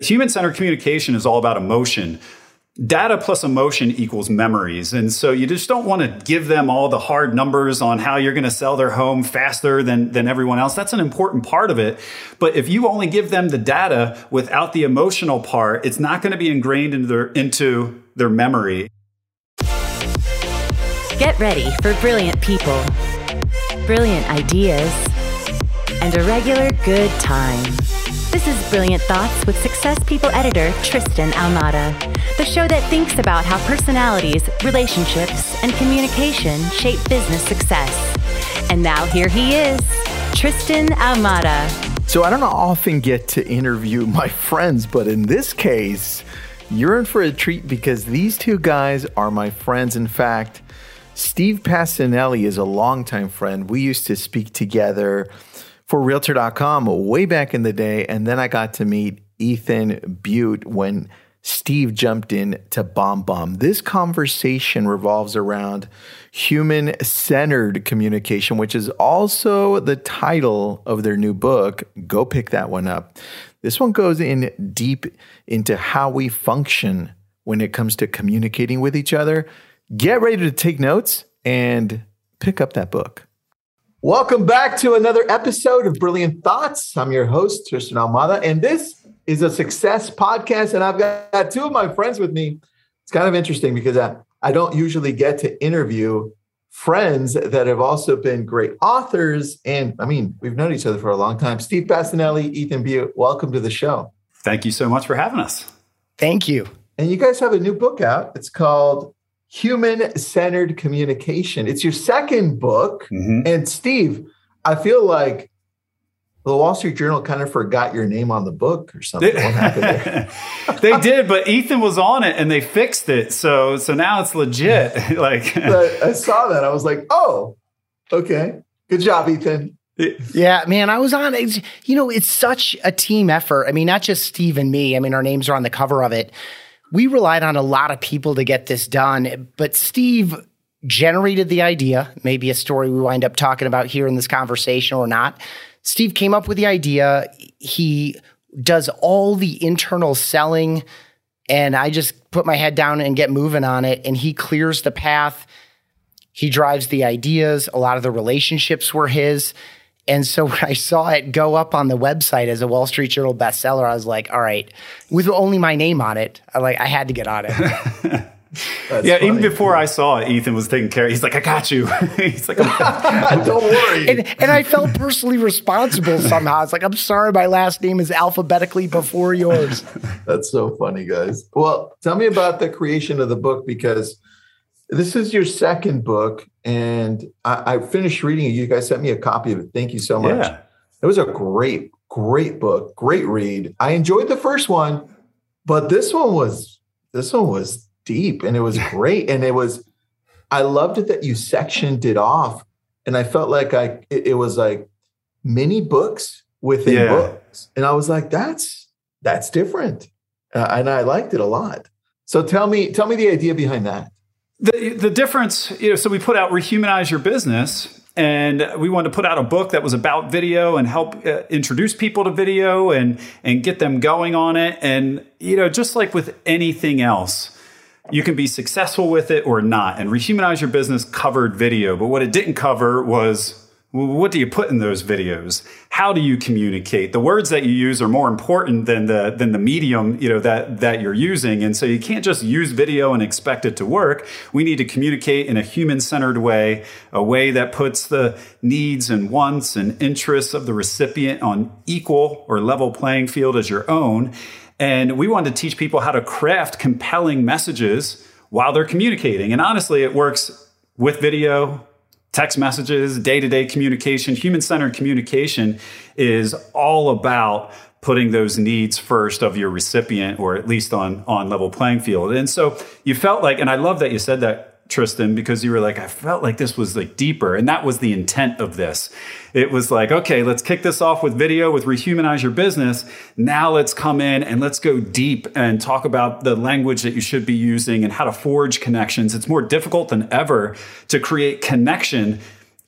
Human centered communication is all about emotion. Data plus emotion equals memories. And so you just don't want to give them all the hard numbers on how you're going to sell their home faster than, than everyone else. That's an important part of it. But if you only give them the data without the emotional part, it's not going to be ingrained into their, into their memory. Get ready for brilliant people, brilliant ideas, and a regular good time. This is Brilliant Thoughts with Success People editor Tristan Ahumada, the show that thinks about how personalities, relationships, and communication shape business success. And now here he is, Tristan Ahumada. So I don't often get to interview my friends, but in this case, you're in for a treat because these two guys are my friends. In fact, Steve Pacinelli is a longtime friend. We used to speak together for Realtor.com way back in the day. And then I got to meet Ethan Beute when Steve jumped in to BombBomb. This conversation revolves around human centered communication, which is also the title of their new book. Go pick that one up. This one goes in deep into how we function when it comes to communicating with each other. Get ready to take notes and pick up that book. Welcome back to another episode of Brilliant Thoughts. I'm your host, Tristan Ahumada, and this is a success podcast. And I've got two of my friends with me. It's kind of interesting because I, I don't usually get to interview friends that have also been great authors. And I mean, we've known each other for a long time. Steve Pacinelli, Ethan Beute, welcome to the show. Thank you so much for having us. Thank you. And you guys have a new book out. It's called human centered communication. It's your second book. Mm-hmm. And Steve, I feel like the Wall Street Journal kind of forgot your name on the book or something. They, they did, but Ethan was on it and they fixed it. So so now it's legit. like I saw that. I was like, oh, okay. Good job, Ethan. Yeah, man, I was on it. You know, it's such a team effort. I mean, not just Steve and me. I mean, our names are on the cover of it we relied on a lot of people to get this done, but Steve generated the idea, maybe a story we wind up talking about here in this conversation or not. Steve came up with the idea. He does all the internal selling, and I just put my head down and get moving on it. And he clears the path. He drives the ideas. A lot of the relationships were his. And so when I saw it go up on the website as a Wall Street Journal bestseller, I was like, all right, with only my name on it, I like I had to get on it. yeah, funny. even before I saw it, Ethan was taking care. He's like, "I got you." He's like, "Don't worry." And, and, I felt personally responsible somehow. It's like, "I'm sorry, my last name is alphabetically before yours." That's so funny, guys. Well, tell me about the creation of the book because this is your second book, and I, I, finished reading it. You guys sent me a copy of it. Thank you so much. Yeah. It was a great, great book, great read. I enjoyed the first one, but this one was this one was deep and it was great. and it was I loved it that you sectioned it off, and I felt like I it, it was like mini books within yeah. books, and I was like, that's that's different, uh, and I liked it a lot. So tell me, tell me the idea behind that. The, the difference, you know, so we put out Rehumanize Your Business, and we wanted to put out a book that was about video and help uh, introduce people to video and and get them going on it. And you know, just like with anything else, you can be successful with it or not. And Rehumanize Your Business covered video, but what it didn't cover was what do you put in those videos? How do you communicate? The words that you use are more important than the than the medium, you know, that that you're using. And so you can't just use video and expect it to work. We need to communicate in a human-centered way, a way that puts the needs and wants and interests of the recipient on equal or level playing field as your own. And we wanted to teach people how to craft compelling messages while they're communicating. And honestly, it works with video text messages, day to day communication, human centered communication is all about putting those needs first of your recipient or at least on on level playing field. And so you felt like and I love that you said that Tristan because you were like, I felt like this was like deeper. And that was the intent of this. It was like, okay, let's kick this off with video, with Rehumanize Your Business. Now let's come in and let's go deep and talk about the language that you should be using and how to forge connections. It's more difficult than ever to create connection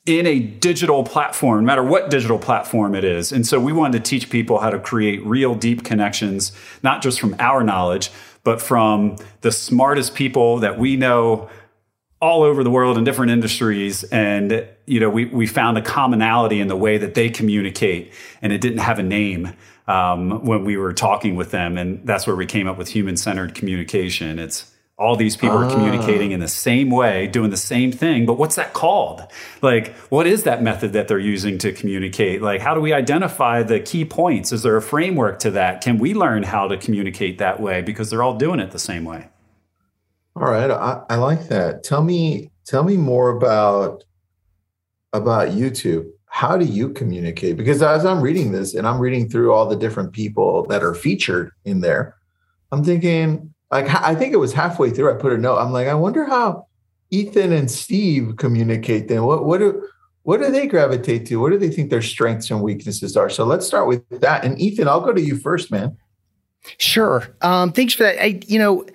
in a digital platform, no matter what digital platform it is. And so we wanted to teach people how to create real deep connections, not just from our knowledge, but from the smartest people that we know all over the world in different industries and you know we, we found a commonality in the way that they communicate and it didn't have a name um, when we were talking with them and that's where we came up with human-centered communication. It's all these people are communicating in the same way doing the same thing but what's that called? Like what is that method that they're using to communicate? Like how do we identify the key points? Is there a framework to that? Can we learn how to communicate that way? Because they're all doing it the same way all right, I, I like that. Tell me, tell me more about about you two. How do you communicate? Because as I'm reading this and I'm reading through all the different people that are featured in there, I'm thinking, like, I think it was halfway through. I put a note. I'm like, I wonder how Ethan and Steve communicate. Then what what do what do they gravitate to? What do they think their strengths and weaknesses are? So let's start with that. And Ethan, I'll go to you first, man. Sure. Um, thanks for that. I, you know,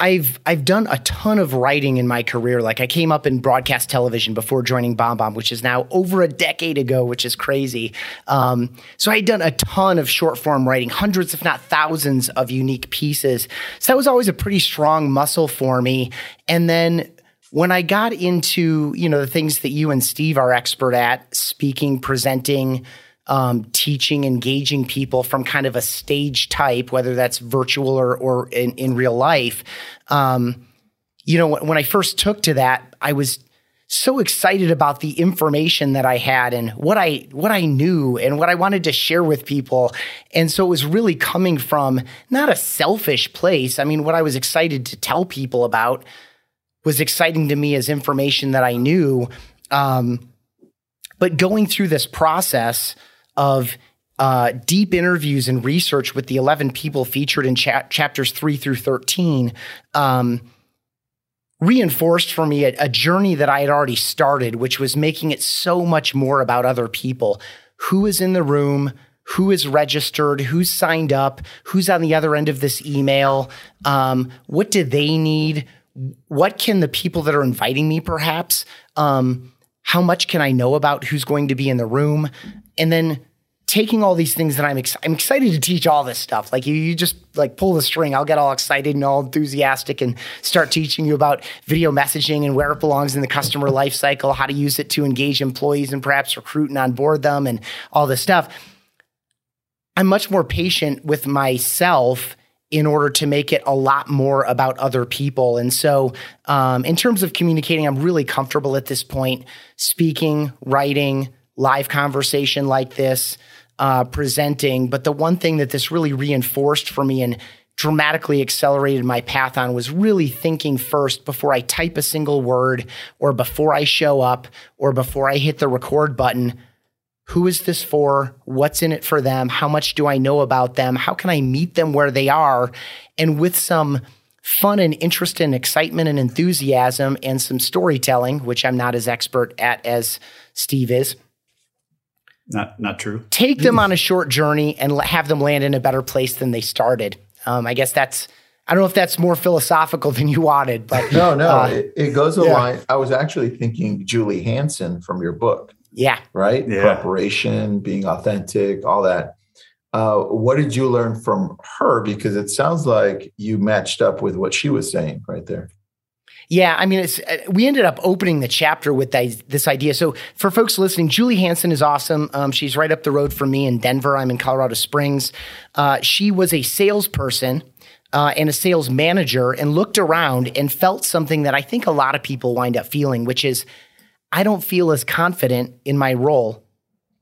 I've I've done a ton of writing in my career. Like I came up in broadcast television before joining BombBomb, which is now over a decade ago, which is crazy. Um, so I had done a ton of short form writing, hundreds, if not thousands, of unique pieces. So that was always a pretty strong muscle for me. And then when I got into you know the things that you and Steve are expert at, speaking, presenting um, teaching, engaging people from kind of a stage type, whether that's virtual or, or in, in real life. Um, you know, when I first took to that, I was so excited about the information that I had and what I what I knew and what I wanted to share with people. And so it was really coming from not a selfish place. I mean, what I was excited to tell people about was exciting to me as information that I knew. Um, but going through this process, of uh, deep interviews and research with the 11 people featured in cha- chapters 3 through 13 um, reinforced for me a, a, journey that I had already started, which was making it so much more about other people. Who is in the room? Who is registered? Who's signed up? Who's on the other end of this email? Um, what do they need? What can the people that are inviting me perhaps? Um, how much can I know about who's going to be in the room? And then taking all these things that I'm, ex- I'm excited to teach all this stuff. Like you, you just like pull the string. I'll get all excited and all enthusiastic and start teaching you about video messaging and where it belongs in the customer life cycle, how to use it to engage employees and perhaps recruit and onboard them and all this stuff. I'm much more patient with myself in order to make it a lot more about other people. And so, um, in terms of communicating, I'm really comfortable at this point speaking, writing, live conversation like this uh, presenting. But the one thing that this really reinforced for me and dramatically accelerated my path on was really thinking first before I type a single word or before I show up or before I hit the record button. Who is this for? What's in it for them? How much do I know about them? How can I meet them where they are? And with some fun and interest and excitement and enthusiasm and some storytelling, which I'm not as expert at as Steve is, not not true. Take them on a short journey and have them land in a better place than they started. Um, I guess that's. I don't know if that's more philosophical than you wanted, but no, no, uh, it, it, goes a yeah. I was actually thinking Julie Hansen from your book. Yeah. Right. Yeah. Preparation, being authentic, all that. Uh, what did you learn from her? Because it sounds like you matched up with what she was saying right there. Yeah, I mean, it's, uh, we ended up opening the chapter with this idea. So for folks listening, Julie Hansen is awesome. Um, she's right up the road from me in Denver. I'm in Colorado Springs. Uh, she was a salesperson. Uh, and a sales manager, and looked around and felt something that I think a lot of people wind up feeling, which is I don't feel as confident in my role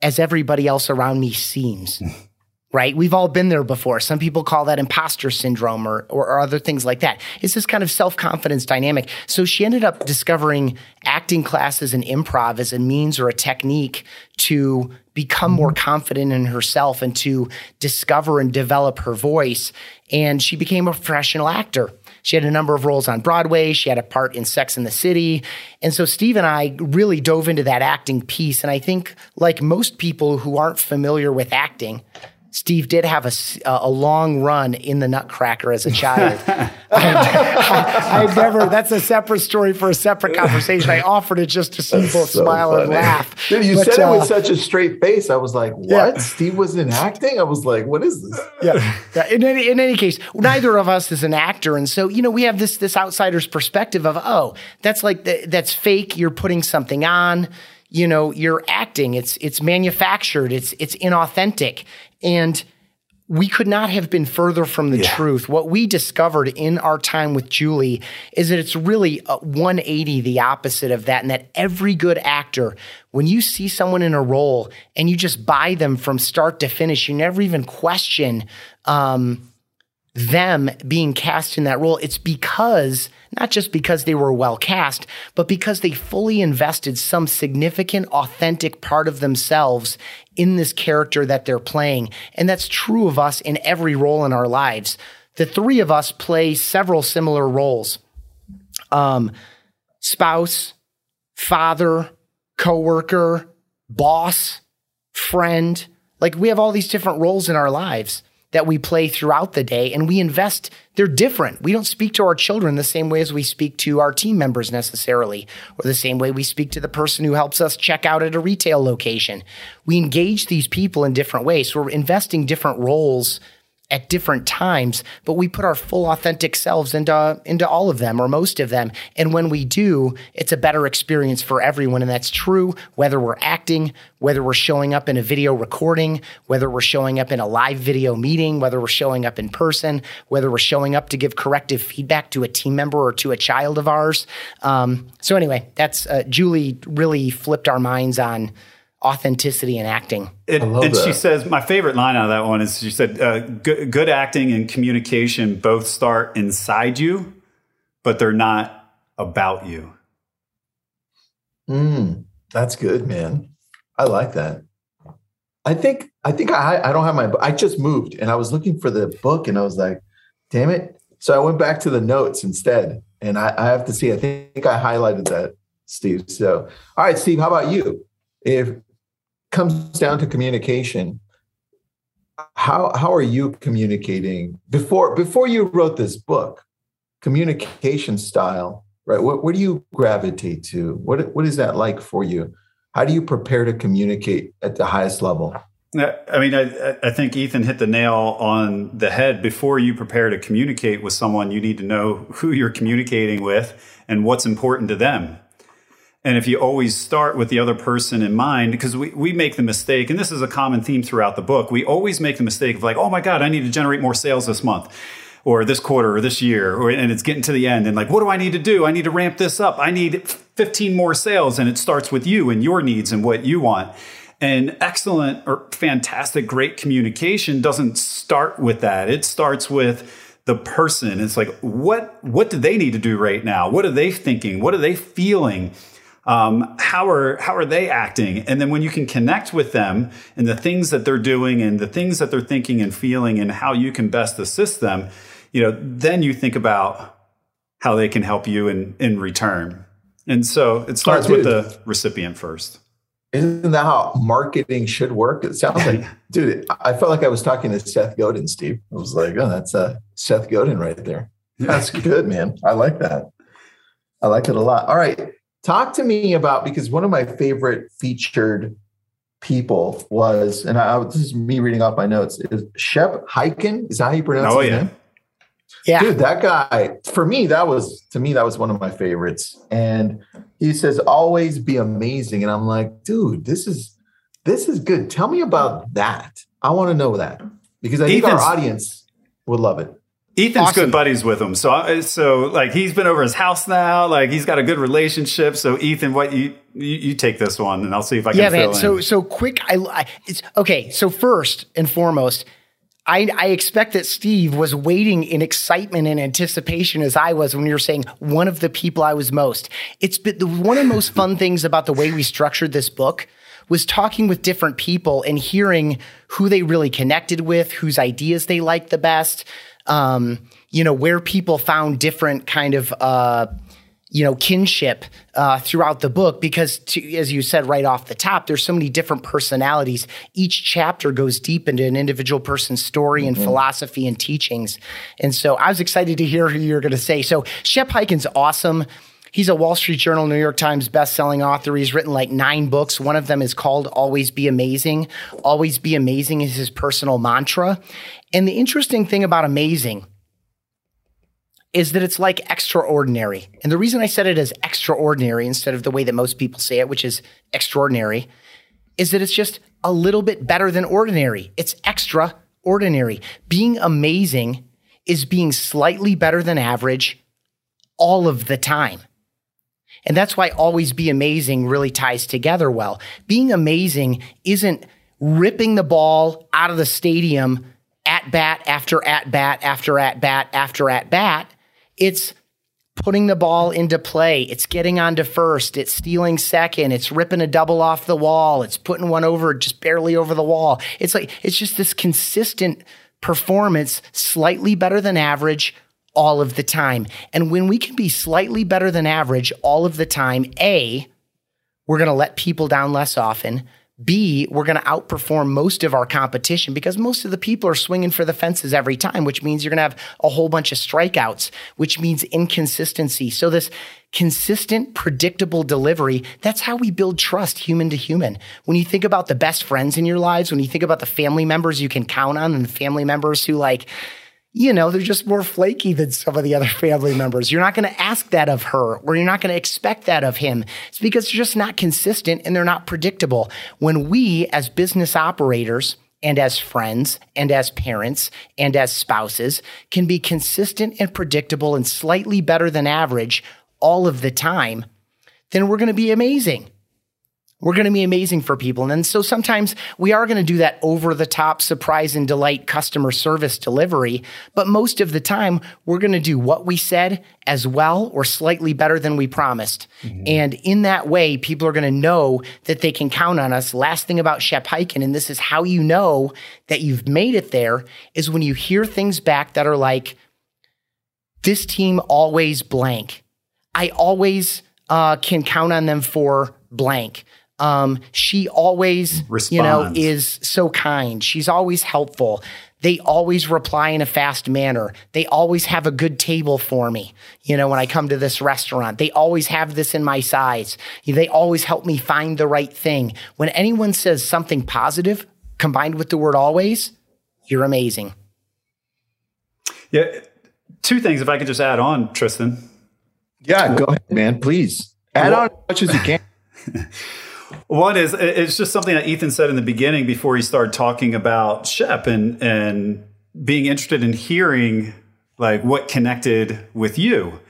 as everybody else around me seems. right? We've all been there before. Some people call that imposter syndrome or, or, or other things like that. It's this kind of self confidence dynamic. So she ended up discovering acting classes and improv as a means or a technique to become more mm-hmm. confident in herself and to discover and develop her voice. And she became a professional actor. She had a number of roles on Broadway. She had a part in Sex in the City. And so Steve and I really dove into that acting piece. And I think, like most people who aren't familiar with acting, Steve did have a, a long run in the Nutcracker as a child. I, I, I, never, that's a separate story for a separate conversation. I offered it just to see both so smile funny. and laugh. Dude, you but, said uh, it with such a straight face. I was like, what? Yeah. Steve was in acting? I was like, what is this? Yeah. yeah. In, any, in any case, neither of us is an actor. And so, you know, we have this, this outsider's perspective of, oh, that's like, the, that's fake. You're putting something on you know you're acting it's it's manufactured it's it's inauthentic and we could not have been further from the yeah. truth. What we discovered in our time with Julie is that it's really 180 the opposite of that, and that every good actor, when you see someone in a role and you just buy them from start to finish, you never even question um, them being cast in that role. It's because, not just because they were well cast, but because they fully invested some significant, authentic part of themselves in this character that they're playing. And that's true of us in every role in our lives. The three of us play several similar roles um, spouse, father, coworker, boss, friend. Like we have all these different roles in our lives that we play throughout the day and we invest they're different. We don't speak to our children the same way as we speak to our team members necessarily or the same way we speak to the person who helps us check out at a retail location. We engage these people in different ways. So we're investing different roles at different times, but we put our full authentic selves into into all of them or most of them. And when we do, it's a better experience for everyone. And that's true whether we're acting, whether we're showing up in a video recording, whether we're showing up in a live video meeting, whether we're showing up in person, whether we're showing up to give corrective feedback to a team member or to a child of ours. Um, so anyway, that's uh, Julie really flipped our minds on authenticity and acting. It, and that. she says, my favorite line out of that one is she said, uh, good, good acting and communication both start inside you, but they're not about you. Mm, that's good, man. I like that. I think I think I I don't have my I just moved and I was looking for the book and I was like, damn it. So I went back to the notes instead. And I, I have to see, I think I highlighted that, Steve. So all right, Steve, how about you? If comes down to communication. How how are you communicating before before you wrote this book? Communication style, right? What what do you gravitate to? What what is that like for you? How do you prepare to communicate at the highest level? I mean, I, I think Ethan hit the nail on the head. Before you prepare to communicate with someone, you need to know who you're communicating with and what's important to them. And if you always start with the other person in mind, because we, we make the mistake, and this is a common theme throughout the book, we always make the mistake of like, oh my God, I need to generate more sales this month or this quarter or this year, or, and it's getting to the end. And like, what do I need to do? I need to ramp this up. I need 15 more sales. And it starts with you and your needs and what you want. And excellent or fantastic, great communication doesn't start with that. It starts with the person. It's like, what, what do they need to do right now? What are they thinking? What are they feeling? Um, how are how are they acting? And then when you can connect with them and the things that they're doing and the things that they're thinking and feeling and how you can best assist them, you know, then you think about how they can help you in in return. And so it starts oh, with the recipient first. Isn't that how marketing should work? It sounds like, dude, I felt like I was talking to Seth Godin, Steve. I was like, oh, that's uh, Seth Godin right there. That's good, man. I like that. I like it a lot. All right. Talk to me about because one of my favorite featured people was, and I, this is me reading off my notes, is Shep Hyken. Is that how you pronounce oh, his yeah. name? Yeah. Dude, that guy, for me, that was, to me, that was one of my favorites. And he says, always be amazing. And I'm like, dude, this is, this is good. Tell me about that. I want to know that because I think our audience would love it. Ethan's awesome. good buddies with him, so so like he's been over his house now. Like he's got a good relationship. So Ethan, what you you, you take this one, and I'll see if I can. Yeah, man. So so quick. I, I it's okay. So first and foremost, I, I, expect that Steve was waiting in excitement and anticipation as I was when you were saying one of the people I was most. It's been the, one of the most fun things about the way we structured this book was talking with different people and hearing who they really connected with, whose ideas they liked the best, um, you know, where people found different kind of, uh, you know kinship uh, throughout the book because to, as you said right off the top there's so many different personalities each chapter goes deep into an individual person's story and mm-hmm. philosophy and teachings and so i was excited to hear who you're going to say so shep hyken's awesome He's a Wall Street Journal, New York Times best-selling author. He's written like nine books. One of them is called Always Be Amazing. Always Be Amazing is his personal mantra. And the interesting thing about amazing is that it's like extraordinary. And the reason I said it as extraordinary instead of the way that most people say it, which is extraordinary, is that it's just a little bit better than ordinary. It's extraordinary. Being amazing is being slightly better than average all of the time. And that's why always be amazing really ties together well. Being amazing isn't ripping the ball out of the stadium at bat after at bat after at bat after at bat. It's putting the ball into play. It's getting onto first. It's stealing second. It's ripping a double off the wall. It's putting one over just barely over the wall. It's like, it's just this consistent performance, slightly better than average all of the time. And when we can be slightly better than average all of the time, A, we're going to let people down less often. B, we're going to outperform most of our competition because most of the people are swinging for the fences every time, which means you're going to have a whole bunch of strikeouts, which means inconsistency. So this consistent, predictable delivery, that's how we build trust human to human. When you think about the best friends in your lives, when you think about the family members you can count on and the family members who like, you know, they're just more flaky than some of the other family members. You're not going to ask that of her or you're not going to expect that of him. It's because they're just not consistent and they're not predictable. When we, as business operators, and as friends and as parents and as spouses can be consistent and predictable and slightly better than average all of the time, then we're going to be amazing. We're going to be amazing for people. And so sometimes we are going to do that over the top surprise and delight customer service delivery. But most of the time, we're going to do what we said as well or slightly better than we promised. Mm-hmm. And in that way, people are going to know that they can count on us. Last thing about Shep Hyken, and this is how you know that you've made it there, is when you hear things back that are like, this team always blank. I always uh, can count on them for blank. Um, she always, Responds. you know, is so kind. She's always helpful. They always reply in a fast manner. They always have a good table for me. You know, when I come to this restaurant, they always have this in my size. They always help me find the right thing. When anyone says something positive combined with the word always, you're amazing. Yeah. Two things, if I could just add on, Tristan. Yeah, go ahead, man. Please add on as much as you can. One is it's just something that Ethan said in the beginning before he started talking about Shep and and being interested in hearing like what connected with you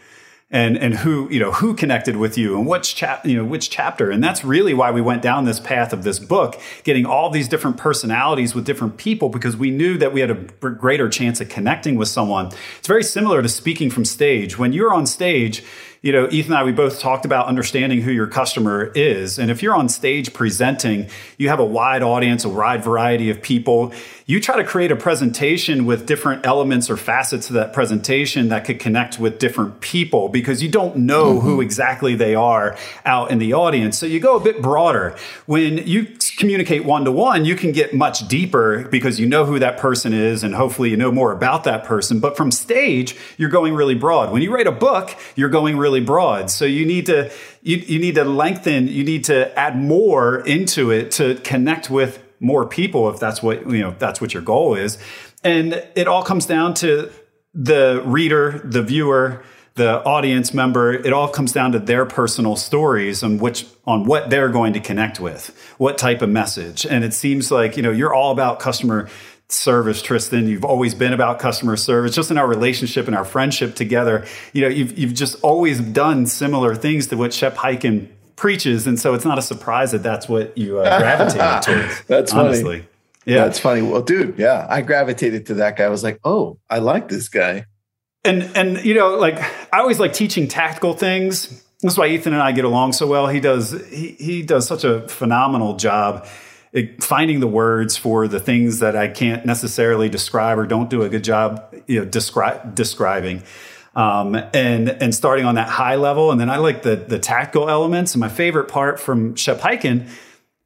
and and who you know who connected with you and which chap you know which chapter. And that's really why we went down this path of this book getting all these different personalities with different people because we knew that we had a greater chance of connecting with someone. It's very similar to speaking from stage. When you're on stage you know, Ethan and I, we both talked about understanding who your customer is. And if you're on stage presenting, you have a wide audience, a wide variety of people. You try to create a presentation with different elements or facets of that presentation that could connect with different people because you don't know mm-hmm. who exactly they are out in the audience. So you go a bit broader. When you communicate one to one, you can get much deeper because you know who that person is and hopefully you know more about that person. But from stage, you're going really broad. When you write a book, you're going really really broad. So you need to you, you need to lengthen, you need to add more into it to connect with more people if that's what you know that's what your goal is. And it all comes down to the reader, the viewer, the audience member, it all comes down to their personal stories on which on what they're going to connect with, what type of message. And it seems like, you know, you're all about customer service, Tristan. You've always been about customer service, just in our relationship and our friendship together. You know, you've, you've just always done similar things to what Shep Hyken preaches. And so it's not a surprise that that's what you uh, gravitated towards. that's honestly. funny. Yeah. That's funny. Well, dude, yeah, I gravitated to that guy. I was like, oh, I like this guy. And, and, you know, like I always like teaching tactical things. That's why Ethan and I get along so well. He does, he, he does such a phenomenal job finding the words for the things that I can't necessarily describe or don't do a good job you know, descri- describing. Um, and and starting on that high level, and then I like the the tactical elements. And my favorite part from Shep Hyken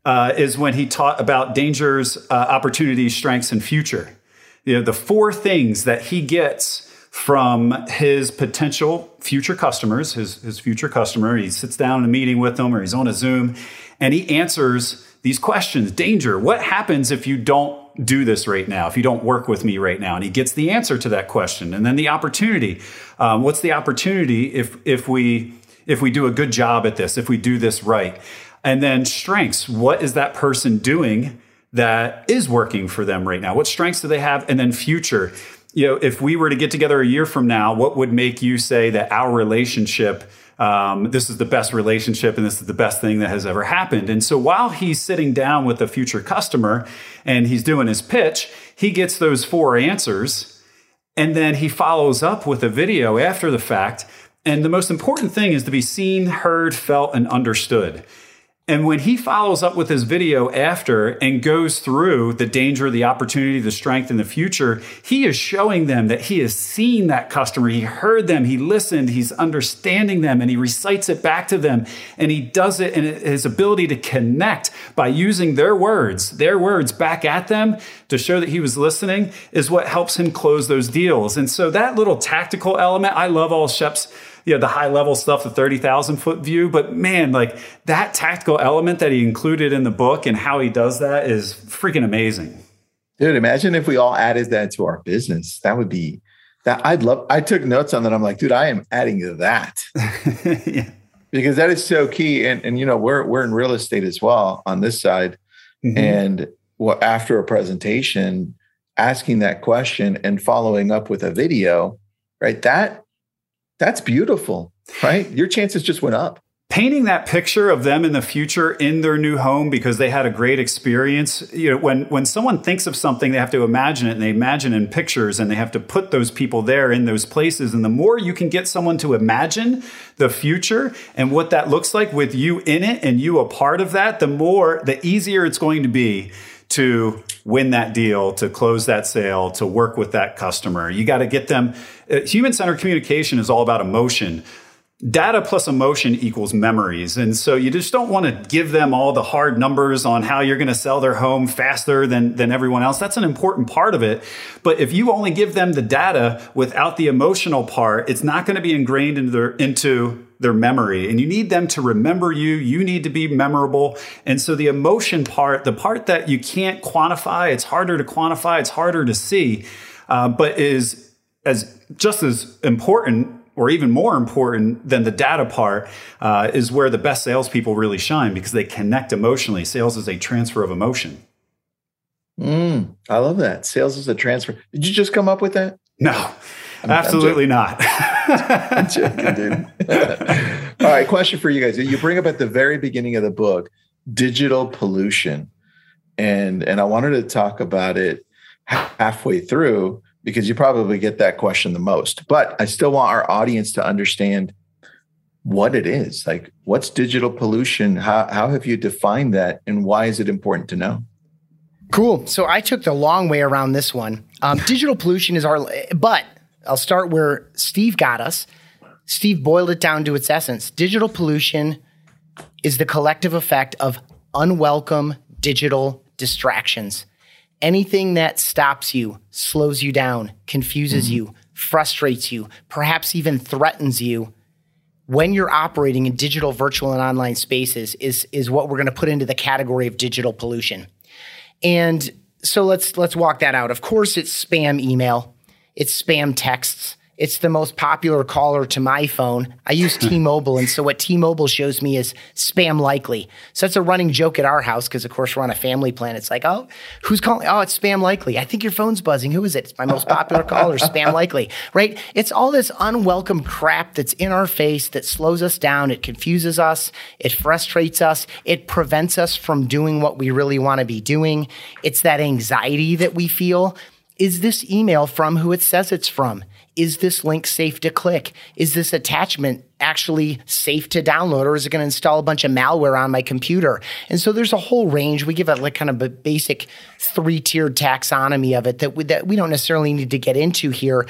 uh, is when he taught about dangers, uh, opportunities, strengths, and future. You know, the four things that he gets from his potential future customers, his, his future customer. He sits down in a meeting with them or he's on a Zoom and he answers these questions. Danger, what happens if you don't do this right now, if you don't work with me right now? And he gets the answer to that question. And then the opportunity. Um, what's the opportunity if if we if we do a good job at this, if we do this right? And then strengths, what is that person doing that is working for them right now? What strengths do they have? And then future you know, if we were to get together a year from now, what would make you say that our relationship, um, this is the best relationship and this is the best thing that has ever happened? And so while he's sitting down with a future customer and he's doing his pitch, he gets those four answers and then he follows up with a video after the fact. And the most important thing is to be seen, heard, felt, and understood. And when he follows up with his video after and goes through the danger, the opportunity, the strength, and the future, he is showing them that he has seen that customer. He heard them, he listened, he's understanding them, and he recites it back to them. And he does it in his ability to connect by using their words, their words back at them to show that he was listening is what helps him close those deals. And so that little tactical element, I love all Shep's you know the high level stuff the 30,000 foot view but man like that tactical element that he included in the book and how he does that is freaking amazing. Dude imagine if we all added that to our business. That would be that I'd love I took notes on that. I'm like dude I am adding that. Yeah. because that is so key. And and you know we're we're in real estate as well on this side. Mm-hmm. and well after a presentation asking that question and following up with a video right? That that's beautiful, right? Your chances just went up. Painting that picture of them in the future in their new home because they had a great experience. You know, when when someone thinks of something, they have to imagine it and they imagine in pictures and they have to put those people there in those places. And the more you can get someone to imagine the future and what that looks like with you in it and you a part of that, the more the easier it's going to be to win that deal, to close that sale, to work with that customer. You got to get them. Uh, Human centered communication is all about emotion. Data plus emotion equals memories. And so you just don't want to give them all the hard numbers on how you're going to sell their home faster than, than everyone else. That's an important part of it. But if you only give them the data without the emotional part, it's not going to be ingrained into their, into their memory and you need them to remember you. You need to be memorable. And so the emotion part, the part that you can't quantify, it's harder to quantify, it's harder to see, uh, but is as just as important or even more important than the data part uh, is where the best salespeople really shine because they connect emotionally. Sales is a transfer of emotion. Mm, I love that. Sales is a transfer. Did you just come up with that? No. I'm, Absolutely I'm not. I'm joking, dude. All right, question for you guys. You bring up at the very beginning of the book digital pollution, and and I wanted to talk about it halfway through because you probably get that question the most. But I still want our audience to understand what it is. Like, what's digital pollution? How how have you defined that, and why is it important to know? Cool. So I took the long way around this one. Um, digital pollution is our, but I'll start where Steve got us. Steve boiled it down to its essence. Digital pollution is the collective effect of unwelcome digital distractions. Anything that stops you, slows you down, confuses mm-hmm. you, frustrates you, perhaps even threatens you when you're operating in digital, virtual, and online spaces is, is what we're going to put into the category of digital pollution. And so let's let's walk that out. Of course, it's spam email it's spam texts. It's the most popular caller to my phone. I use T-Mobile, and so what T-Mobile shows me is spam likely. So that's a running joke at our house because, of course, we're on a family plan. It's like, oh, who's calling? Oh, it's spam likely. I think your phone's buzzing. Who is it? It's my most popular caller, spam likely. Right? It's all this unwelcome crap that's in our face that slows us down. It confuses us. It frustrates us. It prevents us from doing what we really want to be doing. It's that anxiety that we feel is this email from who it says it's from? Is this link safe to click? Is this attachment actually safe to download or is it going to install a bunch of malware on my computer? And so there's a whole range. We give it like kind of a basic three tiered taxonomy of it that we, that we don't necessarily need to get into here.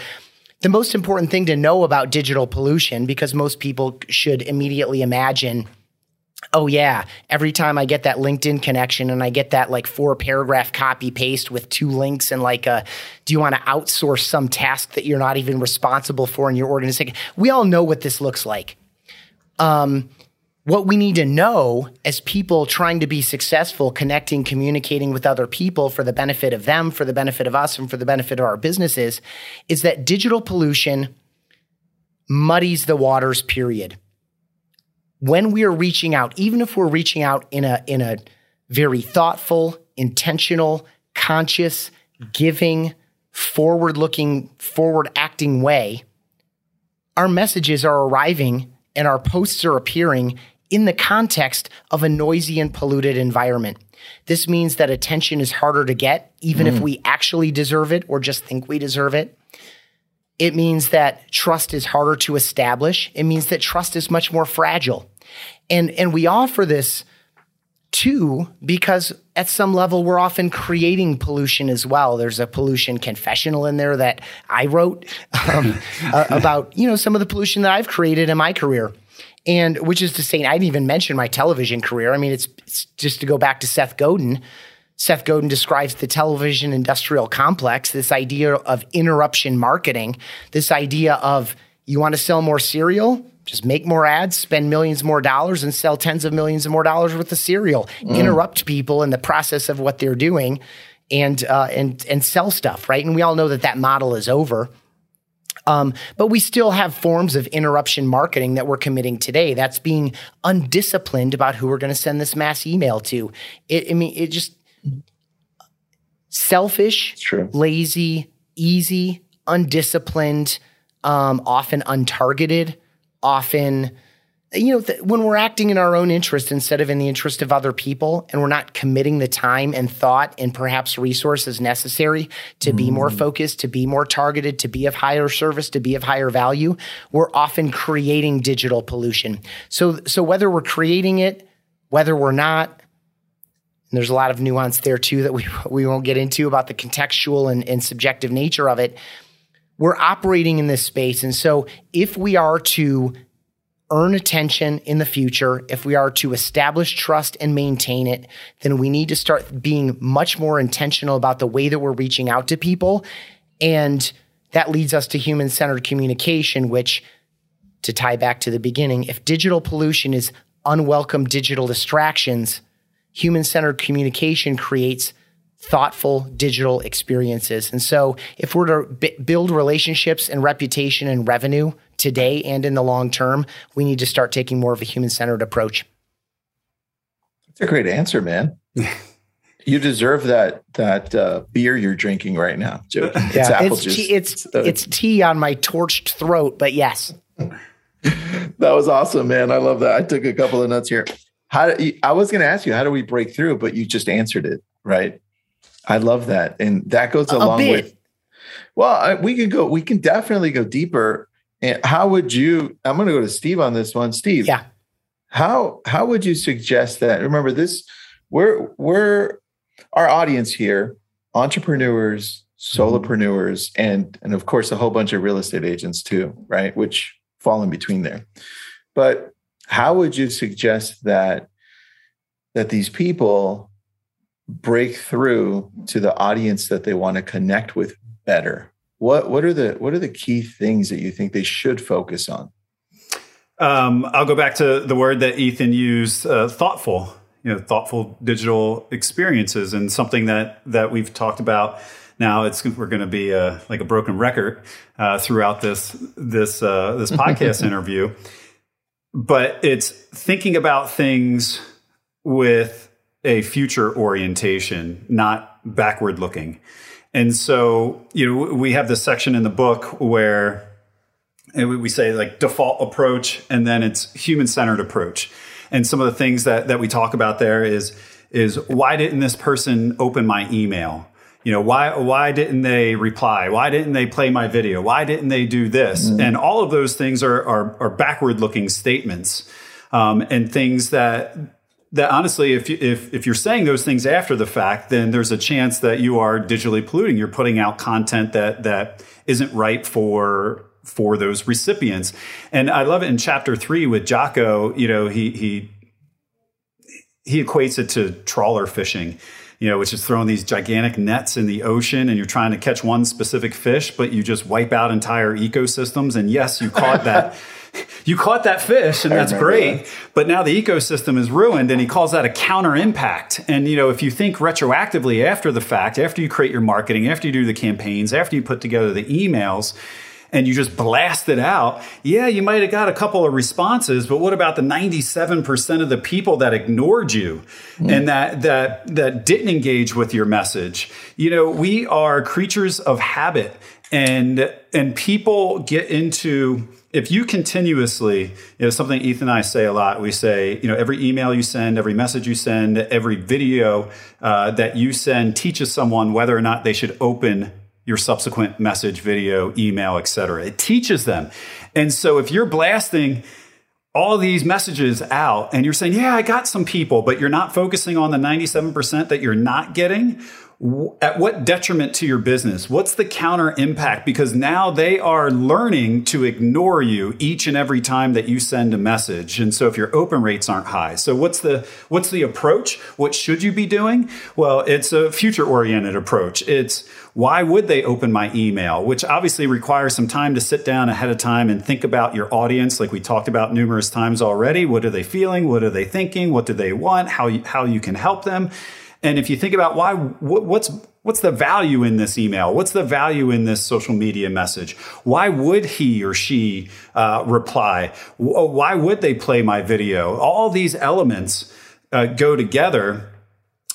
the most important thing to know about digital pollution, because most people should immediately imagine, oh, yeah, every time I get that LinkedIn connection and I get that like four paragraph copy paste with two links and like, a, do you want to outsource some task that you're not even responsible for in your organization? We all know what this looks like. Um, what we need to know as people trying to be successful, connecting, communicating with other people for the benefit of them, for the benefit of us, and for the benefit of our businesses, is that digital pollution muddies the waters, period. When we are reaching out, even if we're reaching out in a, in a very thoughtful, intentional, conscious, giving, forward looking, forward acting way, our messages are arriving and our posts are appearing in the context of a noisy and polluted environment. This means that attention is harder to get, even mm. if we actually deserve it or just think we deserve it. It means that trust is harder to establish. It means that trust is much more fragile. And, and we offer this too because at some level we're often creating pollution as well. There's a pollution confessional in there that I wrote um, uh, about, you know, some of the pollution that I've created in my career. And which is to say, I didn't even mention my television career. I mean, it's, it's just to go back to Seth Godin. Seth Godin describes the television industrial complex, this idea of interruption marketing, this idea of you want to sell more cereal, just make more ads, spend millions more dollars, and sell tens of millions of more dollars worth of cereal. Mm. Interrupt people in the process of what they're doing, and uh, and and sell stuff, right? And we all know that that model is over. Um, but we still have forms of interruption marketing that we're committing today. That's being undisciplined about who we're going to send this mass email to. It, I mean, it just selfish, lazy, easy, undisciplined, um, often untargeted, often you know, th- when we're acting in our own interest instead of in the interest of other people, and we're not committing the time and thought and perhaps resources necessary to mm. be more mm. focused, to be more targeted, to be of higher service, to be of higher value, we're often creating digital pollution. So, so whether we're creating it, whether we're not, and there's a lot of nuance there too that we, we won't get into about the contextual and, and subjective nature of it. We're operating in this space. And so if we are to earn attention in the future, if we are to establish trust and maintain it, then we need to start being much more intentional about the way that we're reaching out to people. And that leads us to human centered communication, which, to tie back to the beginning, if digital pollution is unwelcome digital distractions, human centered communication creates thoughtful digital experiences. And so, if we're to b- build relationships and reputation and revenue today and in the long term, we need to start taking more of a human centered approach. That's a great answer, man. you deserve that that uh, beer you're drinking right now, Joe. It's yeah, apple it's juice. Tea, it's it's, it's tea on my torched throat, but yes. that was awesome, man. I love that. I took a couple of notes here. How do I was going to ask you how do we break through, but you just answered it right. I love that, and that goes along with. Well, I, we can go. We can definitely go deeper. And how would you? I'm going to go to Steve on this one. Steve, yeah. How how would you suggest that? Remember this. We're we're our audience here, entrepreneurs, solopreneurs, mm-hmm. and and of course a whole bunch of real estate agents too, right? Which fall in between there. But how would you suggest that that these people break through to the audience that they want to connect with better? What what are the what are the key things that you think they should focus on? Um, I'll go back to the word that Ethan used, uh, thoughtful. You know, thoughtful digital experiences, and something that that we've talked about. Now it's we're going to be a, like a broken record uh, throughout this this uh, this podcast interview, but it's thinking about things with a future orientation, not backward looking. And so, you know, we have this section in the book where we say like default approach and then it's human centered approach. And some of the things that, that we talk about there is, is why didn't this person open my email? You know, why, why didn't they reply? Why didn't they play my video? Why didn't they do this? Mm-hmm. And all of those things are, are, are backward looking statements. Um, and things that that honestly, if, you, if, if you're saying those things after the fact, then there's a chance that you are digitally polluting. You're putting out content that, that isn't right for for those recipients. And I love it in chapter three with Jocko. You know, he he he equates it to trawler fishing you know, which is throwing these gigantic nets in the ocean and you're trying to catch one specific fish, but you just wipe out entire ecosystems. And yes, you caught that. you caught that fish and that's great that. but now the ecosystem is ruined and he calls that a counter impact and you know if you think retroactively after the fact after you create your marketing after you do the campaigns after you put together the emails and you just blast it out, yeah, you might have got a couple of responses, but what about the 97% of the people that ignored you mm. and that that that didn't engage with your message? You know, we are creatures of habit and and people get into if you continuously, you know, something Ethan and I say a lot, we say, you know, every email you send, every message you send, every video uh, that you send teaches someone whether or not they should open your subsequent message, video, email, etc. It teaches them. And so if you're blasting all these messages out and you're saying, "Yeah, I got some people," but you're not focusing on the 97% that you're not getting, at what detriment to your business? What's the counter impact? Because now they are learning to ignore you each and every time that you send a message. And so if your open rates aren't high, so what's the what's the approach? What should you be doing? Well, it's a future oriented approach. It's why would they open my email? Which obviously requires some time to sit down ahead of time and think about your audience, like we talked about numerous times already. What are they feeling? What are they thinking? What do they want? How you, how you can help them? And if you think about why, what's what's the value in this email? What's the value in this social media message? Why would he or she uh, reply? Why would they play my video? All these elements uh, go together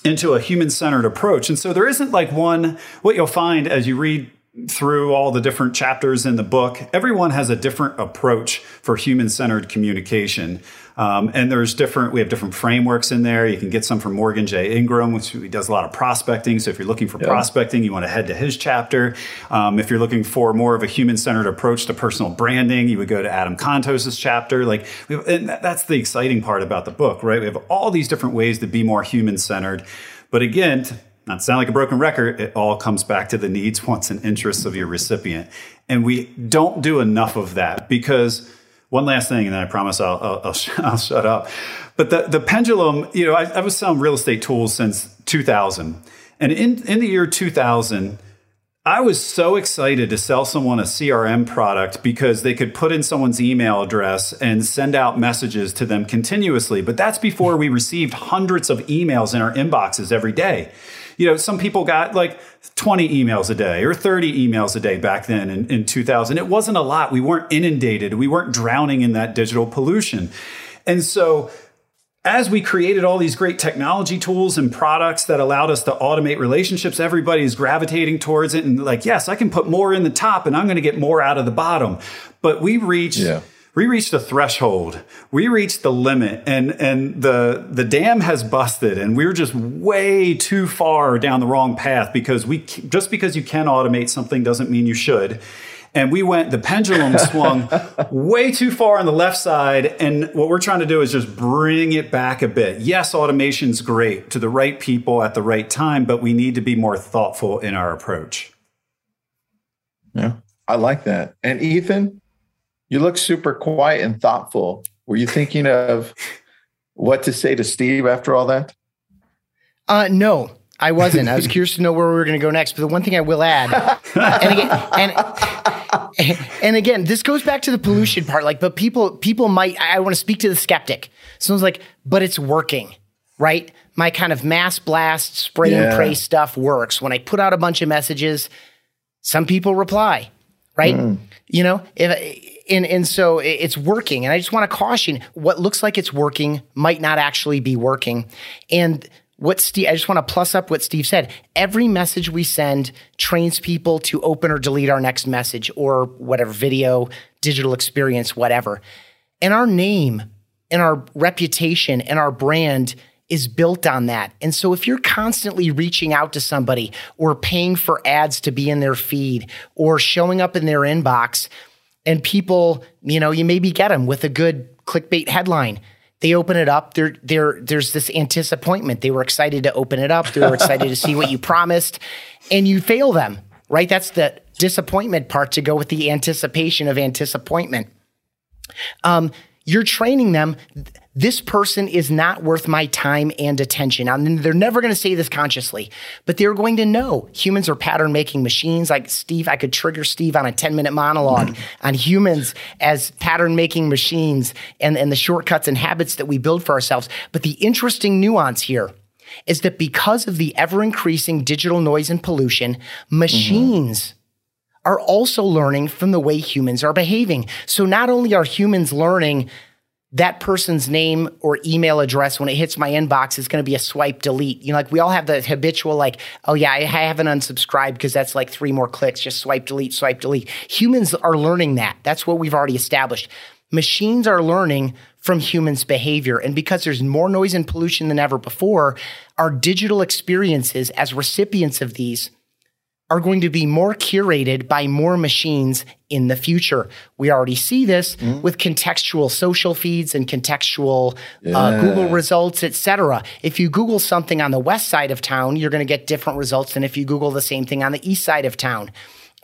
into a human centered approach. And so there isn't like one, what you'll find as you read through all the different chapters in the book, everyone has a different approach for human centered communication. Um, and there's different, we have different frameworks in there. You can get some from Morgan J. Ingram, which he does a lot of prospecting. So if you're looking for yeah. prospecting, you want to head to his chapter. Um, if you're looking for more of a human centered approach to personal branding, you would go to Adam Contos's chapter. Like, and that's the exciting part about the book, right? We have all these different ways to be more human centered. But again, not sound like a broken record, it all comes back to the needs, wants, and interests of your recipient. And we don't do enough of that because one last thing, and then I promise I'll, I'll, I'll, I'll shut up. But the, the pendulum, you know, I, I was selling real estate tools since 2000. And in, in the year 2000, I was so excited to sell someone a CRM product because they could put in someone's email address and send out messages to them continuously. But that's before we received hundreds of emails in our inboxes every day you know, some people got like 20 emails a day or 30 emails a day back then in, in 2000. It wasn't a lot. We weren't inundated. We weren't drowning in that digital pollution. And so as we created all these great technology tools and products that allowed us to automate relationships, everybody's gravitating towards it and like, yes, I can put more in the top and I'm going to get more out of the bottom. But we reached yeah we reached a threshold. We reached the limit and, and the, the dam has busted and we're just way too far down the wrong path because we, just because you can automate something doesn't mean you should. And we went, the pendulum swung way too far on the left side. And what we're trying to do is just bring it back a bit. Yes, automation's great to the right people at the right time, but we need to be more thoughtful in our approach. Yeah, I like that. And Ethan, you look super quiet and thoughtful. Were you thinking of what to say to Steve after all that? Uh, no, I wasn't. I was curious to know where we were going to go next. But the one thing I will add, and again, and, and again, this goes back to the pollution part. Like, but people, people might. I want to speak to the skeptic. Someone's like, but it's working, right? My kind of mass blast, spray yeah. and pray stuff works. When I put out a bunch of messages, some people reply, right? Mm. You know, if and and so it's working and i just want to caution what looks like it's working might not actually be working and what Steve, I just want to plus up what Steve said. Every message we send trains people to open or delete our next message or whatever video, digital experience, whatever. And our name and our reputation and our brand is built on that. And so if you're constantly reaching out to somebody or paying for ads to be in their feed or showing up in their inbox, and people, you know, you maybe get them with a good clickbait headline. They open it up. There, there, there's this anticipation. They were excited to open it up. They were excited to see what you promised, and you fail them. right? That's the disappointment part to go with the anticipation of anticipation. Um, you're training them. This person is not worth my time and attention. And they're never going to say this consciously, but they're going to know humans are pattern making machines. Like Steve, I could trigger Steve on a 10 minute monologue on humans as pattern making machines and, and the shortcuts and habits that we build for ourselves. But the interesting nuance here is that because of the ever increasing digital noise and pollution, machines mm-hmm are also learning from the way humans are behaving. So not only are humans learning that person's name or email address when it hits my inbox is going to be a swipe delete. You know, like we all have the habitual, like, oh yeah, I haven't unsubscribed because that's like three more clicks, just swipe delete, swipe delete. Humans are learning that. That's what we've already established. Machines are learning from humans' behavior. And because there's more noise and pollution than ever before, our digital experiences as recipients of these are going to be more curated by more machines in the future. We already see this mm. with contextual social feeds and contextual uh, yeah. uh, Google results, etc. If you Google something on the west side of town, you're going to get different results than if you Google the same thing on the east side of town.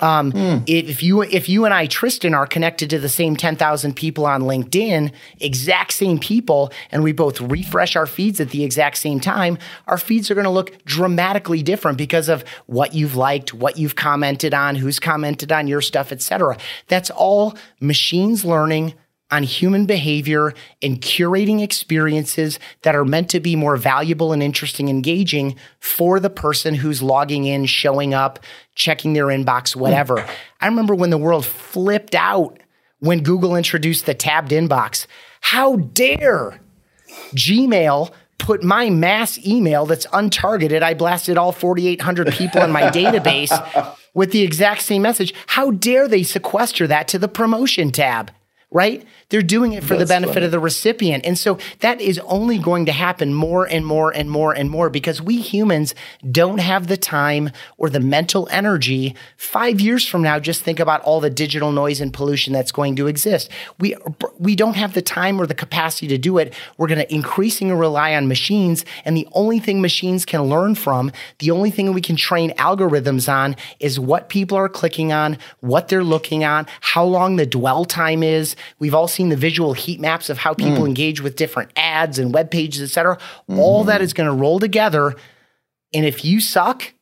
Um, mm. if you if you and I, Tristan, are connected to the same ten thousand people on LinkedIn, exact same people, and we both refresh our feeds at the exact same time, our feeds are going to look dramatically different because of what you've liked, what you've commented on, who's commented on your stuff, etc. That's all machines learning on human behavior and curating experiences that are meant to be more valuable and interesting, engaging for the person who's logging in, showing up, checking their inbox, whatever. I remember when the world flipped out when Google introduced the tabbed inbox. How dare Gmail put my mass email that's untargeted, I blasted all 4,800 people in my database with the exact same message. How dare they sequester that to the promotion tab? Right? They're doing it for That's the benefit of the recipient. And so that is only going to happen more and more and more and more because we humans don't have the time or the mental energy. Five years from now, just think about all the digital noise and pollution that's going to exist. We, we don't have the time or the capacity to do it. We're going to increasingly rely on machines. And the only thing machines can learn from, the only thing we can train algorithms on is what people are clicking on, what they're looking on, how long the dwell time is, We've all seen the visual heat maps of how people mm. engage with different ads and web pages, et cetera. Mm. All that is going to roll together. And if you suck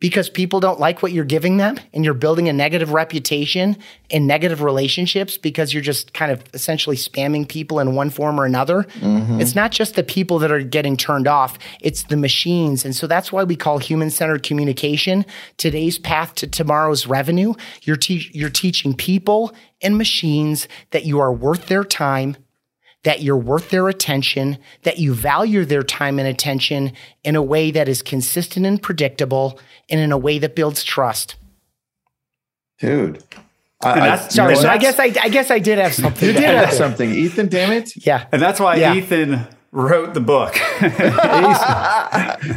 because people don't like what you're giving them and you're building a negative reputation and negative relationships because you're just kind of essentially spamming people in one form or another, mm-hmm. it's not just the people that are getting turned off, it's the machines. And so that's why we call human centered communication today's path to tomorrow's revenue. You're, te- you're teaching people and machines that you are worth their time, that you're worth their attention, that you value their time and attention in a way that is consistent and predictable, and in a way that builds trust. Dude. I, I, sorry, so I guess I, I guess I did have something. you did have something, Ethan. Damn it! Yeah, and that's why yeah. Ethan wrote the book.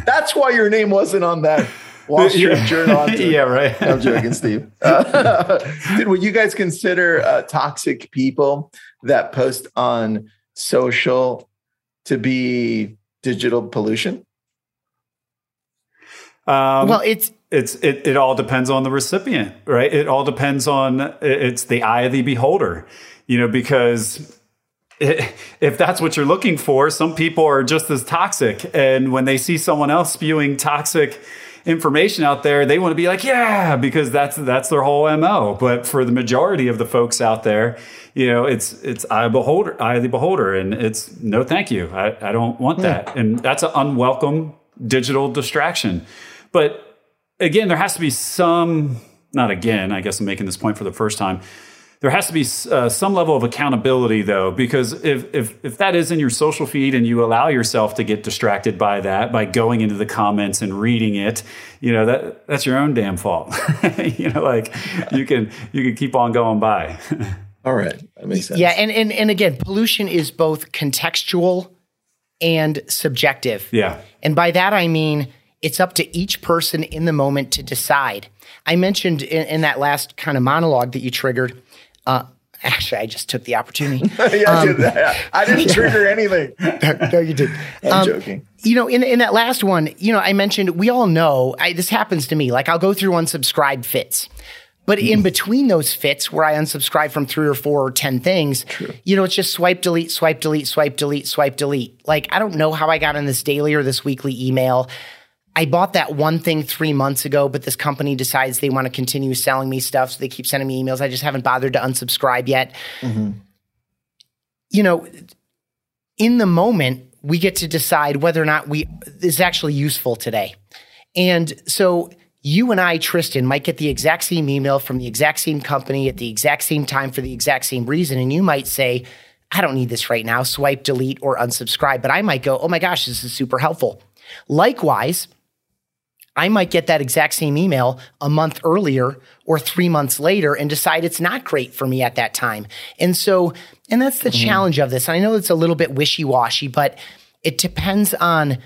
that's why your name wasn't on that Wall Street yeah. Journal. yeah, right. I'm joking, Steve. Uh, would you guys consider uh, toxic people that post on social to be digital pollution? Um, well, it's it's it, it all depends on the recipient, right? It all depends on it's the eye of the beholder, you know, because if that's what you're looking for, some people are just as toxic, and when they see someone else spewing toxic information out there, they want to be like, yeah, because that's that's their whole mo. But for the majority of the folks out there, you know, it's it's eye beholder, eye the beholder, and it's no, thank you, I, I don't want hmm. that, and that's an unwelcome digital distraction. But again, there has to be some. Not again. I guess I'm making this point for the first time there has to be uh, some level of accountability though because if, if if that is in your social feed and you allow yourself to get distracted by that by going into the comments and reading it you know that that's your own damn fault. You know like you can you can keep on going by. All right. That makes sense. Yeah and and, and again pollution is both contextual and subjective. Yeah. And by that i mean it's up to each person in the moment to decide. I mentioned in, in that last kind of monologue that you triggered uh, actually, I just took the opportunity. yeah, um, I, did that. I didn't trigger anything. no, you did. I'm um, joking. you know, in in that last one, you know, I mentioned we all know I, this happens to me. Like I'll go through unsubscribed fits. But in between those fits where I unsubscribe from three or four or 10 things, you know, it's just swipe, delete, swipe, delete, swipe, delete, swipe, delete. Like, I don't know how I got in this daily or this weekly email. I bought that one thing three months ago, but this company decides they want to continue selling me stuff. So they keep sending me emails. I just haven't bothered to unsubscribe yet. Mm-hmm. You know, in the moment, we get to decide whether or not we is actually useful today. And so you and I, Tristan, might get the exact same email from the exact same company at the exact same time for the exact same reason. And you might say, I don't need this right now, swipe, delete, or unsubscribe. But I might go, oh my gosh, this is super helpful. Likewise, I might get that exact same email a month earlier or three months later and decide it's not great for me at that time. And so, and that's the mm-hmm. challenge of this. I know it's a little bit wishy washy, but it depends on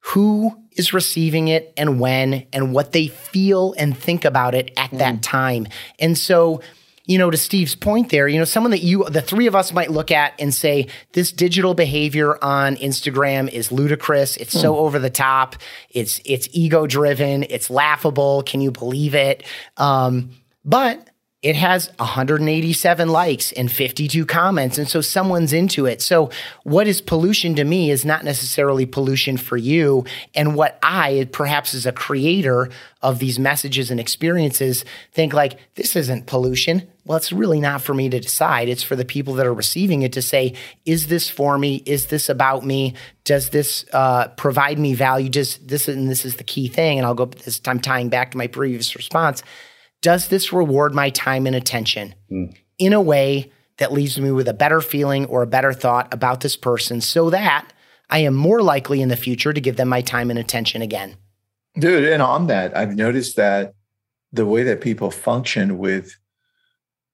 who is receiving it and when and what they feel and think about it at that mm-hmm. time. And so, you know, to Steve's point there, you know, someone that you, the three of us might look at and say, this digital behavior on Instagram is ludicrous. It's so over the top. It's, it's ego driven. It's laughable. Can you believe it? Um, but it has 187 likes and 52 comments. And so someone's into it. So what is pollution to me is not necessarily pollution for you. And what I, perhaps as a creator of these messages and experiences, think like, this isn't pollution. Well, it's really not for me to decide. It's for the people that are receiving it to say, is this for me? Is this about me? Does this uh, provide me value? Does this, and this is the key thing. And I'll go this time tying back to my previous response does this reward my time and attention in a way that leaves me with a better feeling or a better thought about this person so that I am more likely in the future to give them my time and attention again? Dude, and on that, I've noticed that the way that people function with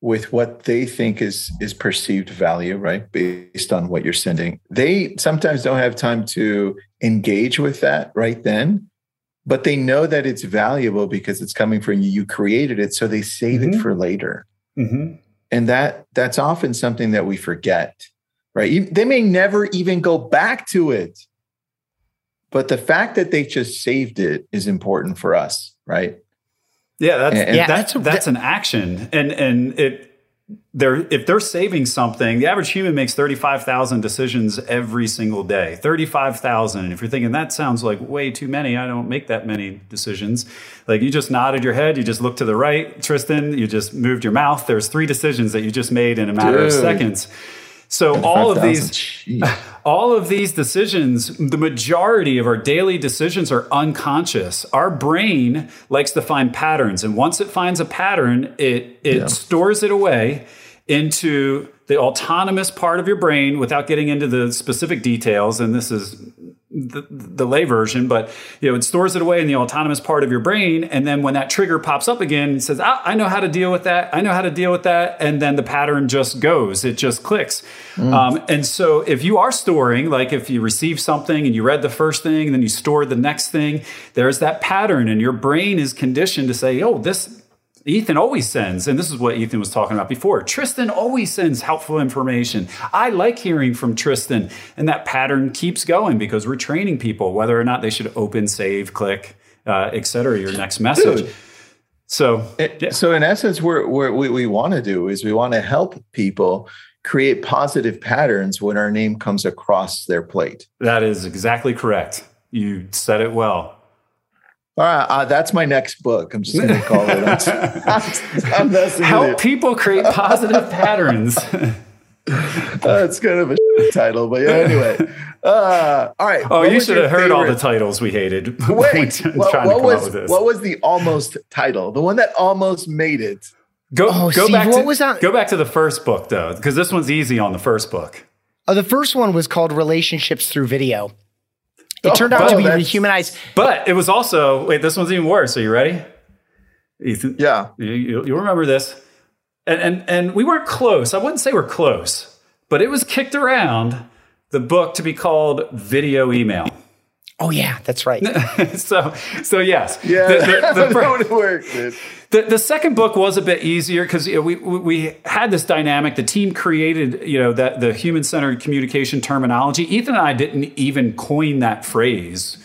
with what they think is is perceived value, right? Based on what you're sending. They sometimes don't have time to engage with that right then, but they know that it's valuable because it's coming from you. You created it, so they save it Mhm. for later. Mm-hmm. And that that's often something that we forget, right? They may never even go back to it. But the fact that they just saved it is important for us, right? Yeah, that's And- Yeah, that's that's that's, an action, and and it they're if they're saving something, the average human makes thirty five thousand decisions every single day. Thirty five thousand. If you're thinking that sounds like way too many, I don't make that many decisions. Like you just nodded your head, you just looked to the right, Tristan. You just moved your mouth. There's three decisions that you just made in a matter of seconds. So all of 5,000, these jeez. all of these decisions, the majority of our daily decisions are unconscious. Our brain likes to find patterns, and once it finds a pattern, it it stores it away into the autonomous part of your brain without getting into the specific details. And this is the, the lay version, but you know, it stores it away in the autonomous part of your brain. And then when that trigger pops up again, it says, ah, I know how to deal with that. I know how to deal with that. And then the pattern just goes, it just clicks. Um, and so if you are storing, like if you receive something and you read the first thing and then you store the next thing, there's that pattern and your brain is conditioned to say, oh, this, Ethan always sends, and this is what Ethan was talking about before. Tristan always sends helpful information. I like hearing from Tristan, and that pattern keeps going because we're training people whether or not they should open, save, click, uh, et cetera, your next message. Dude. So, It- yeah. So in essence, we're, we're, what we want to do is we want to help people create positive patterns when our name comes across their plate. that is exactly correct. You said it well. All right, uh, that's my next book. I'm just going to call it. I'm, I'm messing with Help it. people create positive patterns. That's kind of a title, but yeah, anyway. Uh, all right. Oh, you should have heard all the titles we hated. Wait, when what, trying what come was this. what was the almost title? The one that almost made it. Go, Oh, go Steve, back what to was that? go back to the first book though, because this one's easy on the first book. Uh, the first one was called Relationships Through Video. It Oh, turned out to be that's- rehumanized. But it was also wait. This one's even worse. Are you ready? Ethan, Yeah. you, you, you remember this? And and and we weren't close. I wouldn't say we're close, but it was kicked around the book to be called Video Email. Oh yeah, that's right. so, so yes. Yeah, The- the- the fir- that would work. The, the second book was a bit easier because you know, we, we we had this dynamic. The team created you know that the human centered communication terminology. Ethan and I didn't even coin that phrase.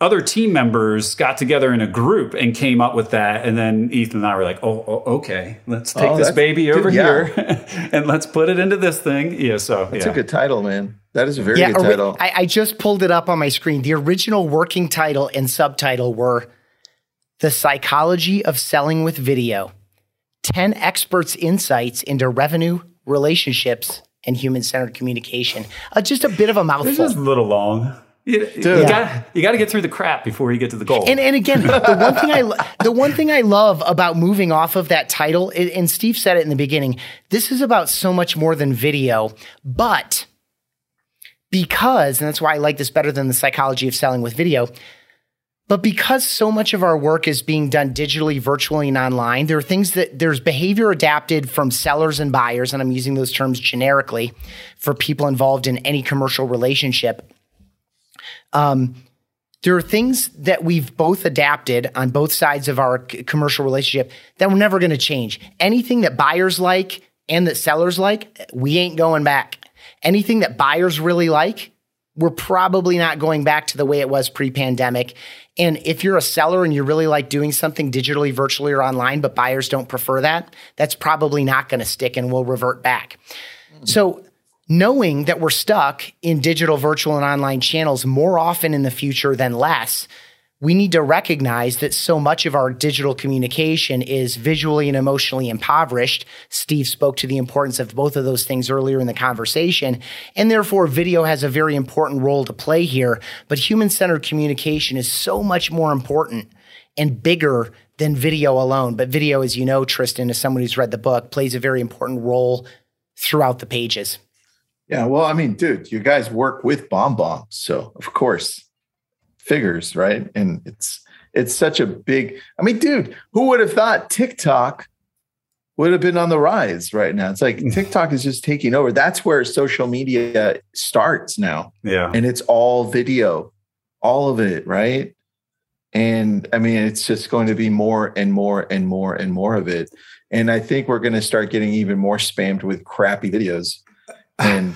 Other team members got together in a group and came up with that, and then Ethan and I were like, "Oh, oh okay, let's take Oh, this baby dude, over yeah. here and let's put it into this thing." Yeah, so It's yeah. a good title, man. That is a very Yeah, good ori- title. I, I just pulled it up on my screen. The original working title and subtitle were The Psychology of Selling with Video 10 Experts' Insights into Revenue, Relationships, and Human Centered Communication. Uh, just a bit of a This mouthful. is a little long. You, you Dude. got you got to get through the crap before you get to the goal. And, and again, the one thing I lo- the one thing I love about moving off of that title, and Steve said it in the beginning, this is about so much more than video, but because, and that's why I like this better than the psychology of selling with video. But because so much of our work is being done digitally, virtually, and online, there are things that there's behavior adapted from sellers and buyers, and I'm using those terms generically for people involved in any commercial relationship Um, there are things that we've both adapted on both sides of our c- commercial relationship that we're never going to change. Anything that buyers like and that sellers like, we ain't going back. Anything that buyers really like, we're probably not going back to the way it was pre pandemic. And if you're a seller and you really like doing something digitally, virtually, or online, but buyers don't prefer that, that's probably not going to stick and we'll revert back. So, knowing that we're stuck in digital, virtual, and online channels more often in the future than less, we need to recognize that so much of our digital communication is visually and emotionally impoverished. Steve spoke to the importance of both of those things earlier in the conversation. And therefore, video has a very important role to play here. But human centered communication is so much more important and bigger than video alone. But video, as you know, Tristan, as someone who's read the book, plays a very important role throughout the pages. Yeah, well, I mean, dude, you guys work with BombBomb, so of course, figures, right? And it's it's such a big. I mean, dude, who would have thought TikTok would have been on the rise right now? It's like TikTok is just taking over. That's where social media starts now, yeah. and it's all video, all of it, right? And I mean, it's just going to be more and more and more and more of it. And I think we're going to start getting even more spammed with crappy videos. And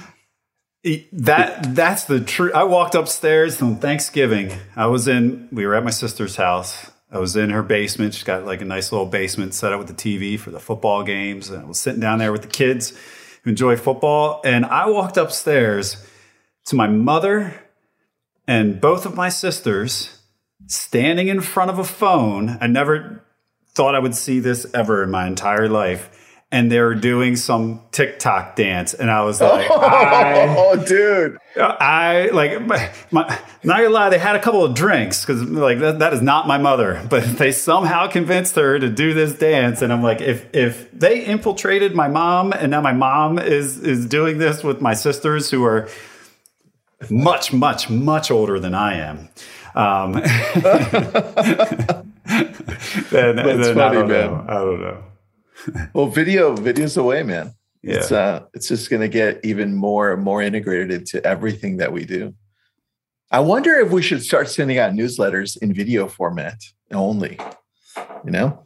That that's the truth. I walked upstairs on Thanksgiving. I was in. We were at my sister's house. I was in her basement. She's got like a nice little basement set up with the TV for the football games. And I was sitting down there with the kids who enjoy football. And I walked upstairs to my mother and both of my sisters standing in front of a phone. I never thought I would see this ever in my entire life. And they were doing some TikTok dance, and I was like, I, oh, dude. I like my, my not gonna lie, they had a couple of drinks because like that, that is not my mother, but they somehow convinced her to do this dance, and I'm like, if if they infiltrated my mom, and now my mom is is doing this with my sisters who are much much much older than I am. Um, then, then funny, don't man. know. I don't know. Well, video, video's the way, man. Yeah. It's uh it's just gonna get even more and more integrated into everything that we do. I wonder if we should start sending out newsletters in video format only. You know?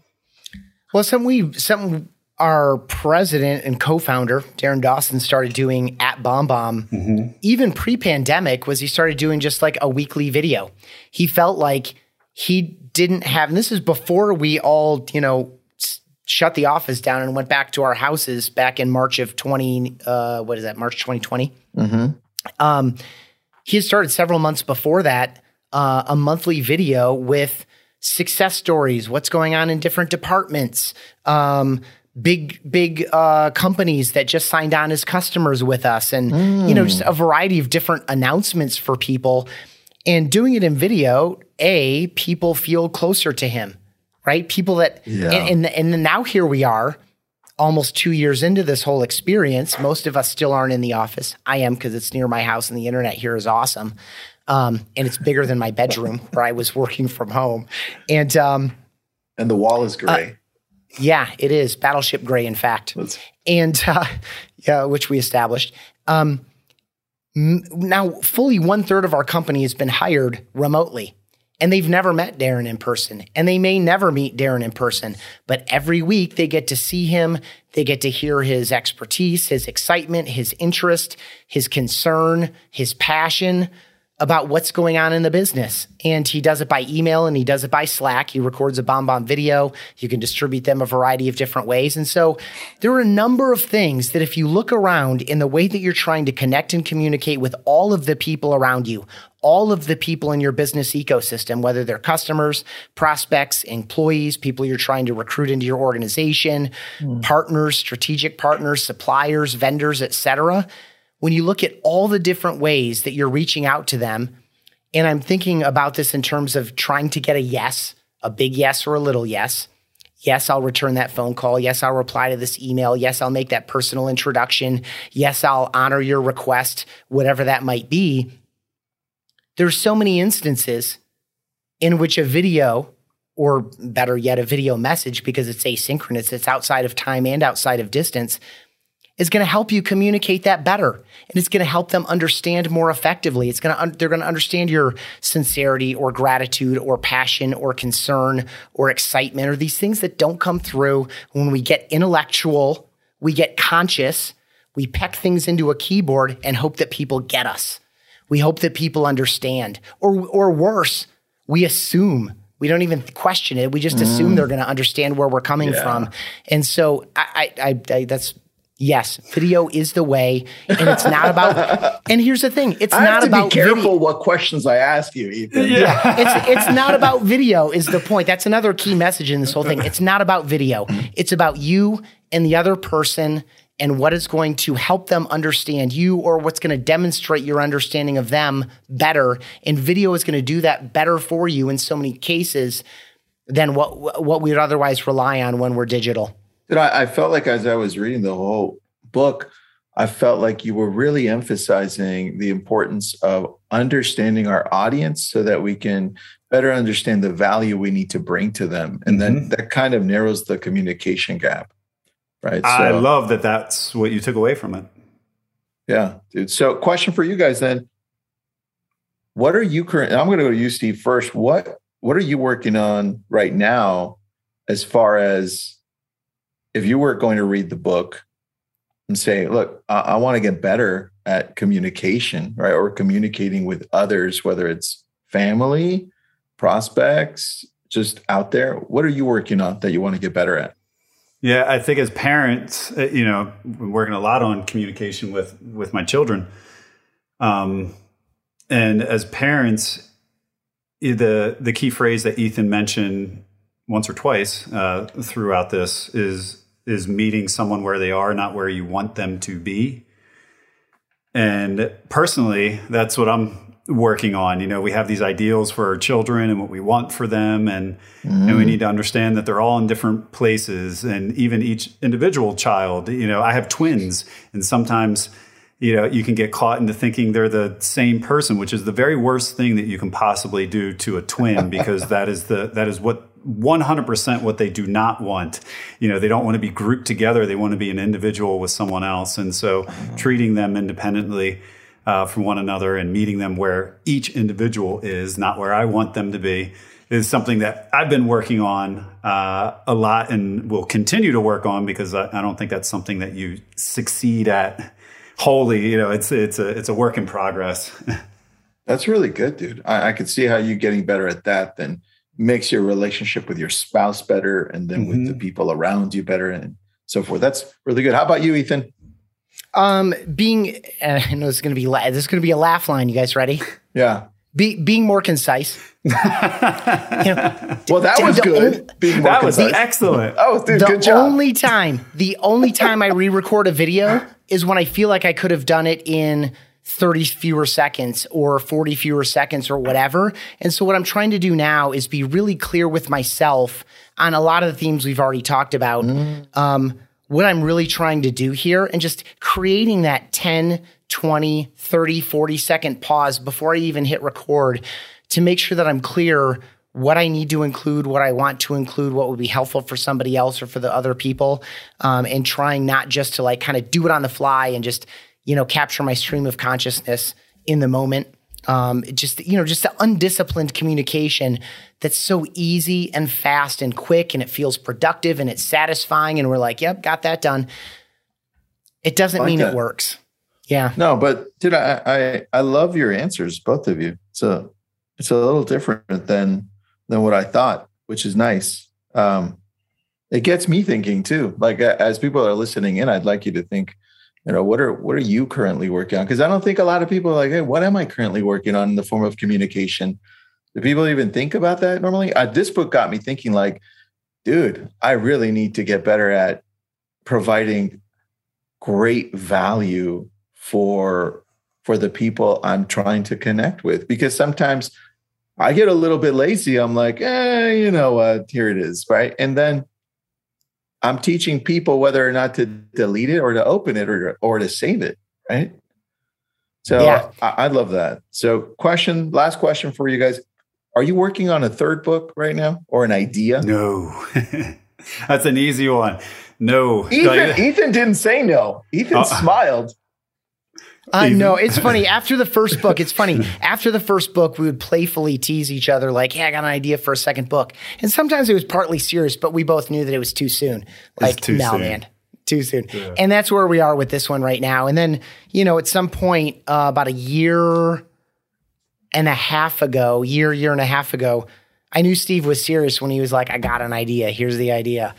Well, something we something our president and co-founder Darren Dawson started doing at BombBomb, even pre-pandemic, was he started doing just like a weekly video. He felt like he didn't have, and this is before we all, you know, s- shut the office down and went back to our houses back in March of twenty. Uh, what is that? March twenty Um, he had started several months before that uh, a monthly video with success stories, what's going on in different departments, um, big big uh, companies that just signed on as customers with us, and you know just a variety of different announcements for people. And doing it in video, a people feel closer to him, right? People that Yeah. and, and and now here we are almost two years into this whole experience, most of us still aren't in the office. I am because it's near my house and the internet here is awesome. Um, and it's bigger than my bedroom where I was working from home. And um, And the wall is gray. yeah, it is Battleship Gray, in fact. And uh, yeah, which we established. Um, now fully one third of our company has been hired remotely and they've never met Darren in person and they may never meet Darren in person, but every week they get to see him. They get to hear his expertise, his excitement, his interest, his concern, his passion about what's going on in the business. And he does it by email and he does it by Slack. He records a BombBomb video. You can distribute them a variety of different ways. And so there are a number of things that if you look around in the way that you're trying to connect and communicate with all of the people around you, all of the people in your business ecosystem, whether they're customers, prospects, employees, people you're trying to recruit into your organization, mm. partners, strategic partners, suppliers, vendors, et cetera, when you look at all the different ways that you're reaching out to them, and I'm thinking about this in terms of trying to get a yes, a big yes or a little yes. Yes, I'll return that phone call. Yes, I'll reply to this email. Yes, I'll make that personal introduction. Yes, I'll honor your request, whatever that might be. There's so many instances in which a video, or better yet, a video message, because it's asynchronous, it's outside of time and outside of distance, is going to help you communicate that better. And it's going to help them understand more effectively. It's going to un- they're going to understand your sincerity or gratitude or passion or concern or excitement or these things that don't come through. When we get intellectual we get conscious we peck things into a keyboard and hope that people get us we hope that people understand or or worse we assume we don't even question it. We just assume mm. they're going to understand where we're coming yeah. from. And so I, I, I, I, that's Yes, video is the way, and it's not about. and here's the thing: it's I not about. Be careful video. what questions I ask you, Ethan. Yeah, yeah. it's it's not about video. Is the point? That's another key message in this whole thing. It's not about video. It's about you and the other person and what is going to help them understand you or what's going to demonstrate your understanding of them better. And video is going to do that better for you in so many cases than what what we would otherwise rely on when we're digital. I, I felt like as I was reading the whole book, I felt like you were really emphasizing the importance of understanding our audience so that we can better understand the value we need to bring to them. And then mm-hmm. that kind of narrows the communication gap. Right. So, I love that that's what you took away from it. Yeah, dude. So, question for you guys then. What are you current? I'm going to go to you, Steve, first. What What are you working on right now as far as if you were going to read the book and say, look, I, I want to get better at communication, right? Or communicating with others, whether it's family, prospects, just out there. What are you working on that you want to get better at? Yeah, I think as parents, uh, you know, I'm working a lot on communication with with my children. Um, and as parents, the the key phrase that Ethan mentioned once or twice uh, throughout this is is meeting someone where they are, not where you want them to be. And personally, that's what I'm working on. You know, we have these ideals for our children and what we want for them, and mm. and we mm-hmm. need to understand that they're all in different places, and even each individual child. You know, I have twins, and sometimes you know you can get caught into thinking they're the same person which is the very worst thing that you can possibly do to a twin because that is the that is what 100% what they do not want. You know, they don't want to be grouped together. They want to be an individual with someone else. And so mm-hmm. treating them independently uh, from one another and meeting them where each individual is, not where I want them to be, is something that I've been working on uh, a lot and will continue to work on because I, I don't think that's something that you succeed at wholly. You know, it's, it's a, it's a work in progress. That's really good, dude. I, I could see how you getting better at that than makes your relationship with your spouse better and then mm-hmm. with the mm-hmm. people around you better and so forth. That's really good. How about you, Ethan? Um, being, uh, I know this is going to be, la- this is going to be a laugh line. You guys ready? Yeah. Be, being more concise. you know, well, that was good. being more that concise. was excellent. Oh, dude, the good job. only time, the only time I re-record a video is when I feel like I could have done it in 30 fewer seconds or 40 fewer seconds or whatever. And so what I'm trying to do now is be really clear with myself on a lot of the themes we've already talked about. Mm. Um, what I'm really trying to do here and just creating that 10, 20, 30, 40 second pause before I even hit record to make sure that I'm clear what I need to include, what I want to include, what would be helpful for somebody else or for the other people, um, and trying not just to like kind of do it on the fly and just you know, capture my stream of consciousness in the moment. Um, just you know, just the undisciplined communication that's so easy and fast and quick, and it feels productive and it's satisfying, and we're like, "Yep, got that done." It doesn't Like mean that. it works. Yeah, No, but dude, I, I I love your answers, both of you. So it's a little different than than what I thought, which is nice. Um, it gets me thinking too. Like as people are listening in, I'd like you to think, you know, what are what are you currently working on? Because I don't think a lot of people are like, hey, what am I currently working on in the form of communication? Do people even think about that normally? Uh, this book got me thinking, like, dude, I really need to get better at providing great value for for the people I'm trying to connect with because sometimes I get a little bit lazy. I'm like, eh, you know what? Here it is, right? And then I'm teaching people whether or not to delete it or to open it or or to save it, right? So Yeah. I, I love that. So, question, last question for you guys: Are you working on a third book right now or an idea? No, that's an easy one. No, Ethan, Ethan didn't say no. Ethan Uh, smiled. I Even- know. It's funny. After the first book, it's funny. After the first book, we would playfully tease each other, like, hey, I got an idea for a second book. And sometimes it was partly serious, but we both knew that it was too soon. Like, too no, soon. man, too soon. And that's where we are with this one right now. And then, you know, at some point, uh, about a year and a half ago, year, year and a half ago, I knew Steve was serious when he was like, I got an idea. Here's the idea.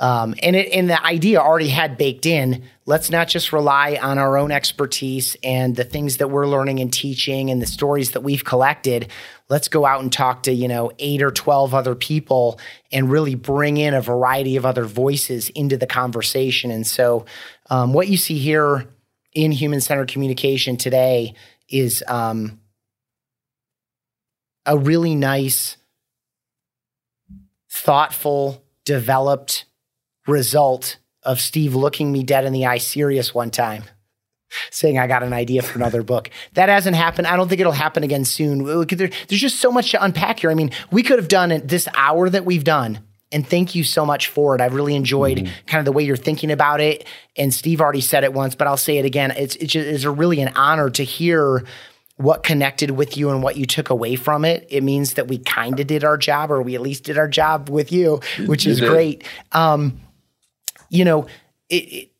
Um, and it and the idea already had baked in. Let's not just rely on our own expertise and the things that we're learning and teaching and the stories that we've collected. Let's go out and talk to you know eight or twelve other people and really bring in a variety of other voices into the conversation. And so, um, what you see here in human centered communication today is um, a really nice, thoughtful, developed result of Steve looking me dead in the eye serious one time, saying I got an idea for another book. That hasn't happened. I don't think it'll happen again soon. There- There's just so much to unpack here. I mean, we could have done it this hour that we've done. And thank you so much for it. I've really enjoyed mm-hmm. kind of the way you're thinking about it. And Steve already said it once, but I'll say it again. It's it's, just, it's a really an honor to hear what connected with you and what you took away from it. It means that we kind of did our job, or we at least did our job with you, which is great. Um, you know, it, it,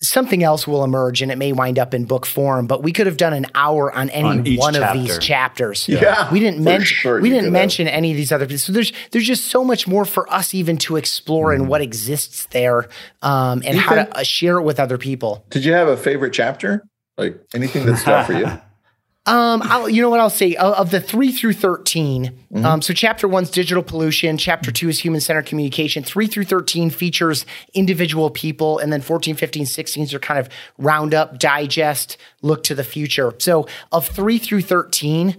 something else will emerge and it may wind up in book form, but we could have done an hour on any On each one of these chapters. Yeah, we didn't mention sure we didn't could have. mention any of these other pieces. So there's there's just so much more for us even to explore and what exists there, um, and how to uh, share it with other people. Did you have a favorite chapter? Like anything that stood out for you? Um, I'll, you know what I'll say of, of the three through 13 Um, so chapter one's digital pollution. Chapter two is human centered communication. Three through thirteen features individual people, and then 14, 15, 16s are kind of round up, digest, look to the future. So of three through thirteen,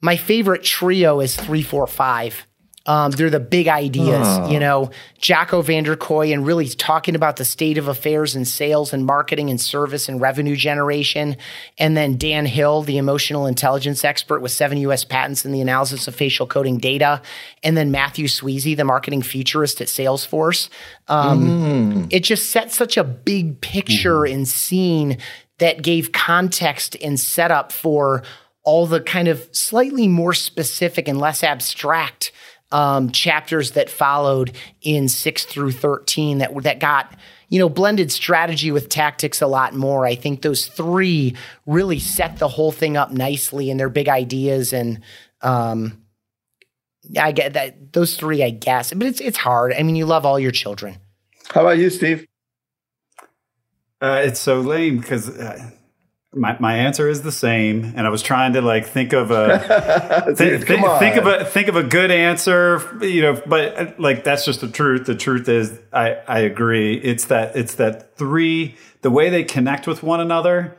my favorite trio is three, four, five. Um, they're the big ideas, you know, Jocko Vanderkoy and really talking about the state of affairs and sales and marketing and service and revenue generation. And then Dan Hill, the emotional intelligence expert with seven US patents in the analysis of facial coding data. And then Mathew Sweezey, the marketing futurist at Salesforce. Um, It just set such a big picture and scene that gave context and setup for all the kind of slightly more specific and less abstract um, chapters that followed in six through thirteen that that got you know blended strategy with tactics a lot more. I think those three really set the whole thing up nicely and their big ideas and. Um, I get that those three, I guess, but it's it's hard. I mean, you love all your children. How about you, Steve? Uh, it's so lame because uh, my my answer is the same, and I was trying to like think of a Dude, think, think of a think of a good answer, you know. But like that's just the truth. The truth is, I I agree. It's that it's that three the way they connect with one another.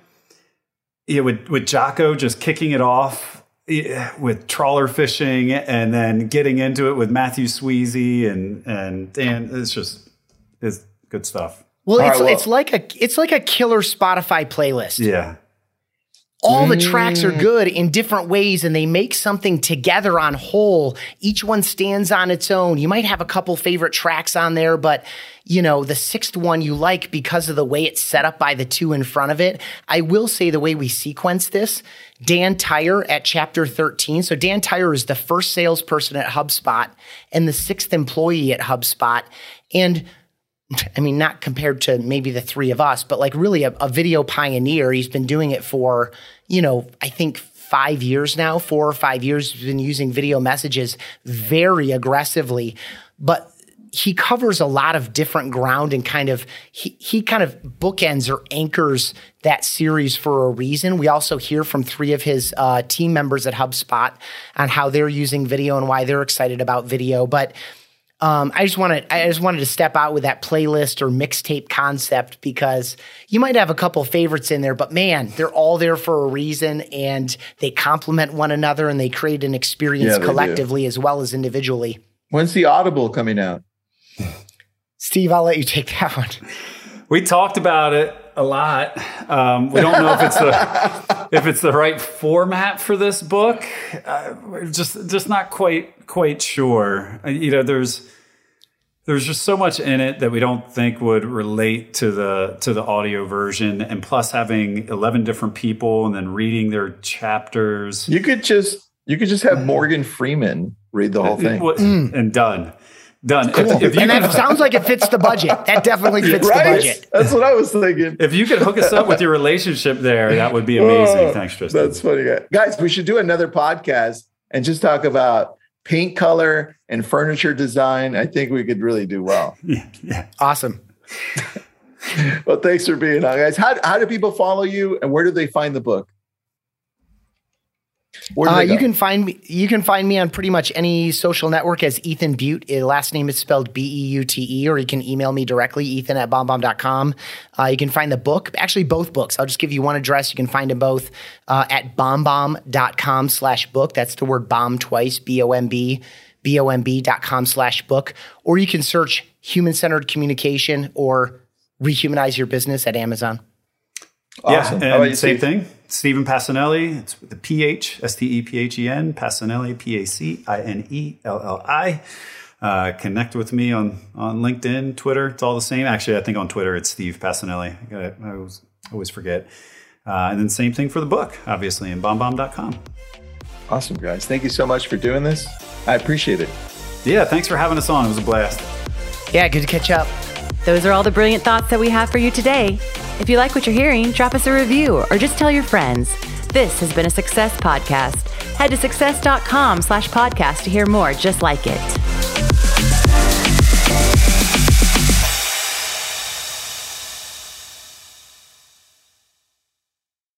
Yeah, with with Jocko just kicking it off yeah, with trawler fishing, and then getting into it with Mathew Sweezey and and Dan. It's just it's good stuff. Well, it's right, well- it's like a it's like a killer Spotify playlist. Yeah. all the tracks are mm. good in different ways and they make something together on whole. Each one stands on its own. You might have a couple favorite tracks on there, but you know, the sixth one you like because of the way it's set up by the two in front of it. I will say the way we sequence this, Dan Tyre at chapter 13. So Dan Tyre is the first salesperson at HubSpot and the sixth employee at HubSpot. And I mean, not compared to maybe the three of us, but like really a, a, video pioneer. He's been doing it for, you know, I think five years now, four or five years. He's been using video messages very aggressively, but he covers a lot of different ground and kind of he, he kind of bookends or anchors that series for a reason. We also hear from three of his uh, team members at HubSpot on how they're using video and why they're excited about video. But um, I just wanted I just wanted to step out with that playlist or mixtape concept because you might have a couple favorites in there, but man, they're all there for a reason and they complement one another and they create an experience yeah, collectively do. as well as individually. When's the Audible coming out? Steve, I'll let you take that one. We talked about it a lot. Um, we don't know if it's the if it's the right format for this book. Uh, we're just just not quite quite sure. Uh, you know, there's there's just so much in it that we don't think would relate to the to the audio version and plus having 11 different people and then reading their chapters you could just you could just have morgan freeman read the whole thing and done Done. Cool. If, if and that sounds like it fits the budget. That definitely fits right? the budget. That's what I was thinking. If you could hook us up with your relationship there, that would be oh, amazing. Oh, Thanks, Tristan. That's funny, guys. We should do another podcast and just talk about paint color and furniture design. I think we could really do well. yeah. yeah. Awesome. well, thanks for being on, guys. How, how do people follow you and where do they find the book? Uh, you can find me. You can find me on pretty much any social network as Ethan Beute. Uh, last name is spelled B E U T E, or you can email me directly, Ethan at bombbomb.com. Uh, you can find the book, actually both books. I'll just give you one address. You can find them both uh, at bombbomb.com slash book. That's the word bomb twice, B O M B, B O M B.com slash book. Or you can search human centered communication or rehumanize your business at Amazon. Awesome. Yeah, and same thing. Stephen Pacinelli. It's with the PH, S T E P H E N, Pacinelli, P A C I N E L L I. Uh, connect with me on, on LinkedIn, Twitter. It's all the same. Actually, I think on Twitter it's Steve Pacinelli. I, I always, always forget. Uh, and then same thing for the book, obviously, in bombbomb.com. Awesome, guys. Thank you so much for doing this. I appreciate it. Yeah, thanks for having us on. It was a blast. Yeah, good to catch up. Those are all the brilliant thoughts that we have for you today. If you like what you're hearing, drop us a review or just tell your friends. This has been a Success Podcast. Head to success.com slash podcast to hear more just like it.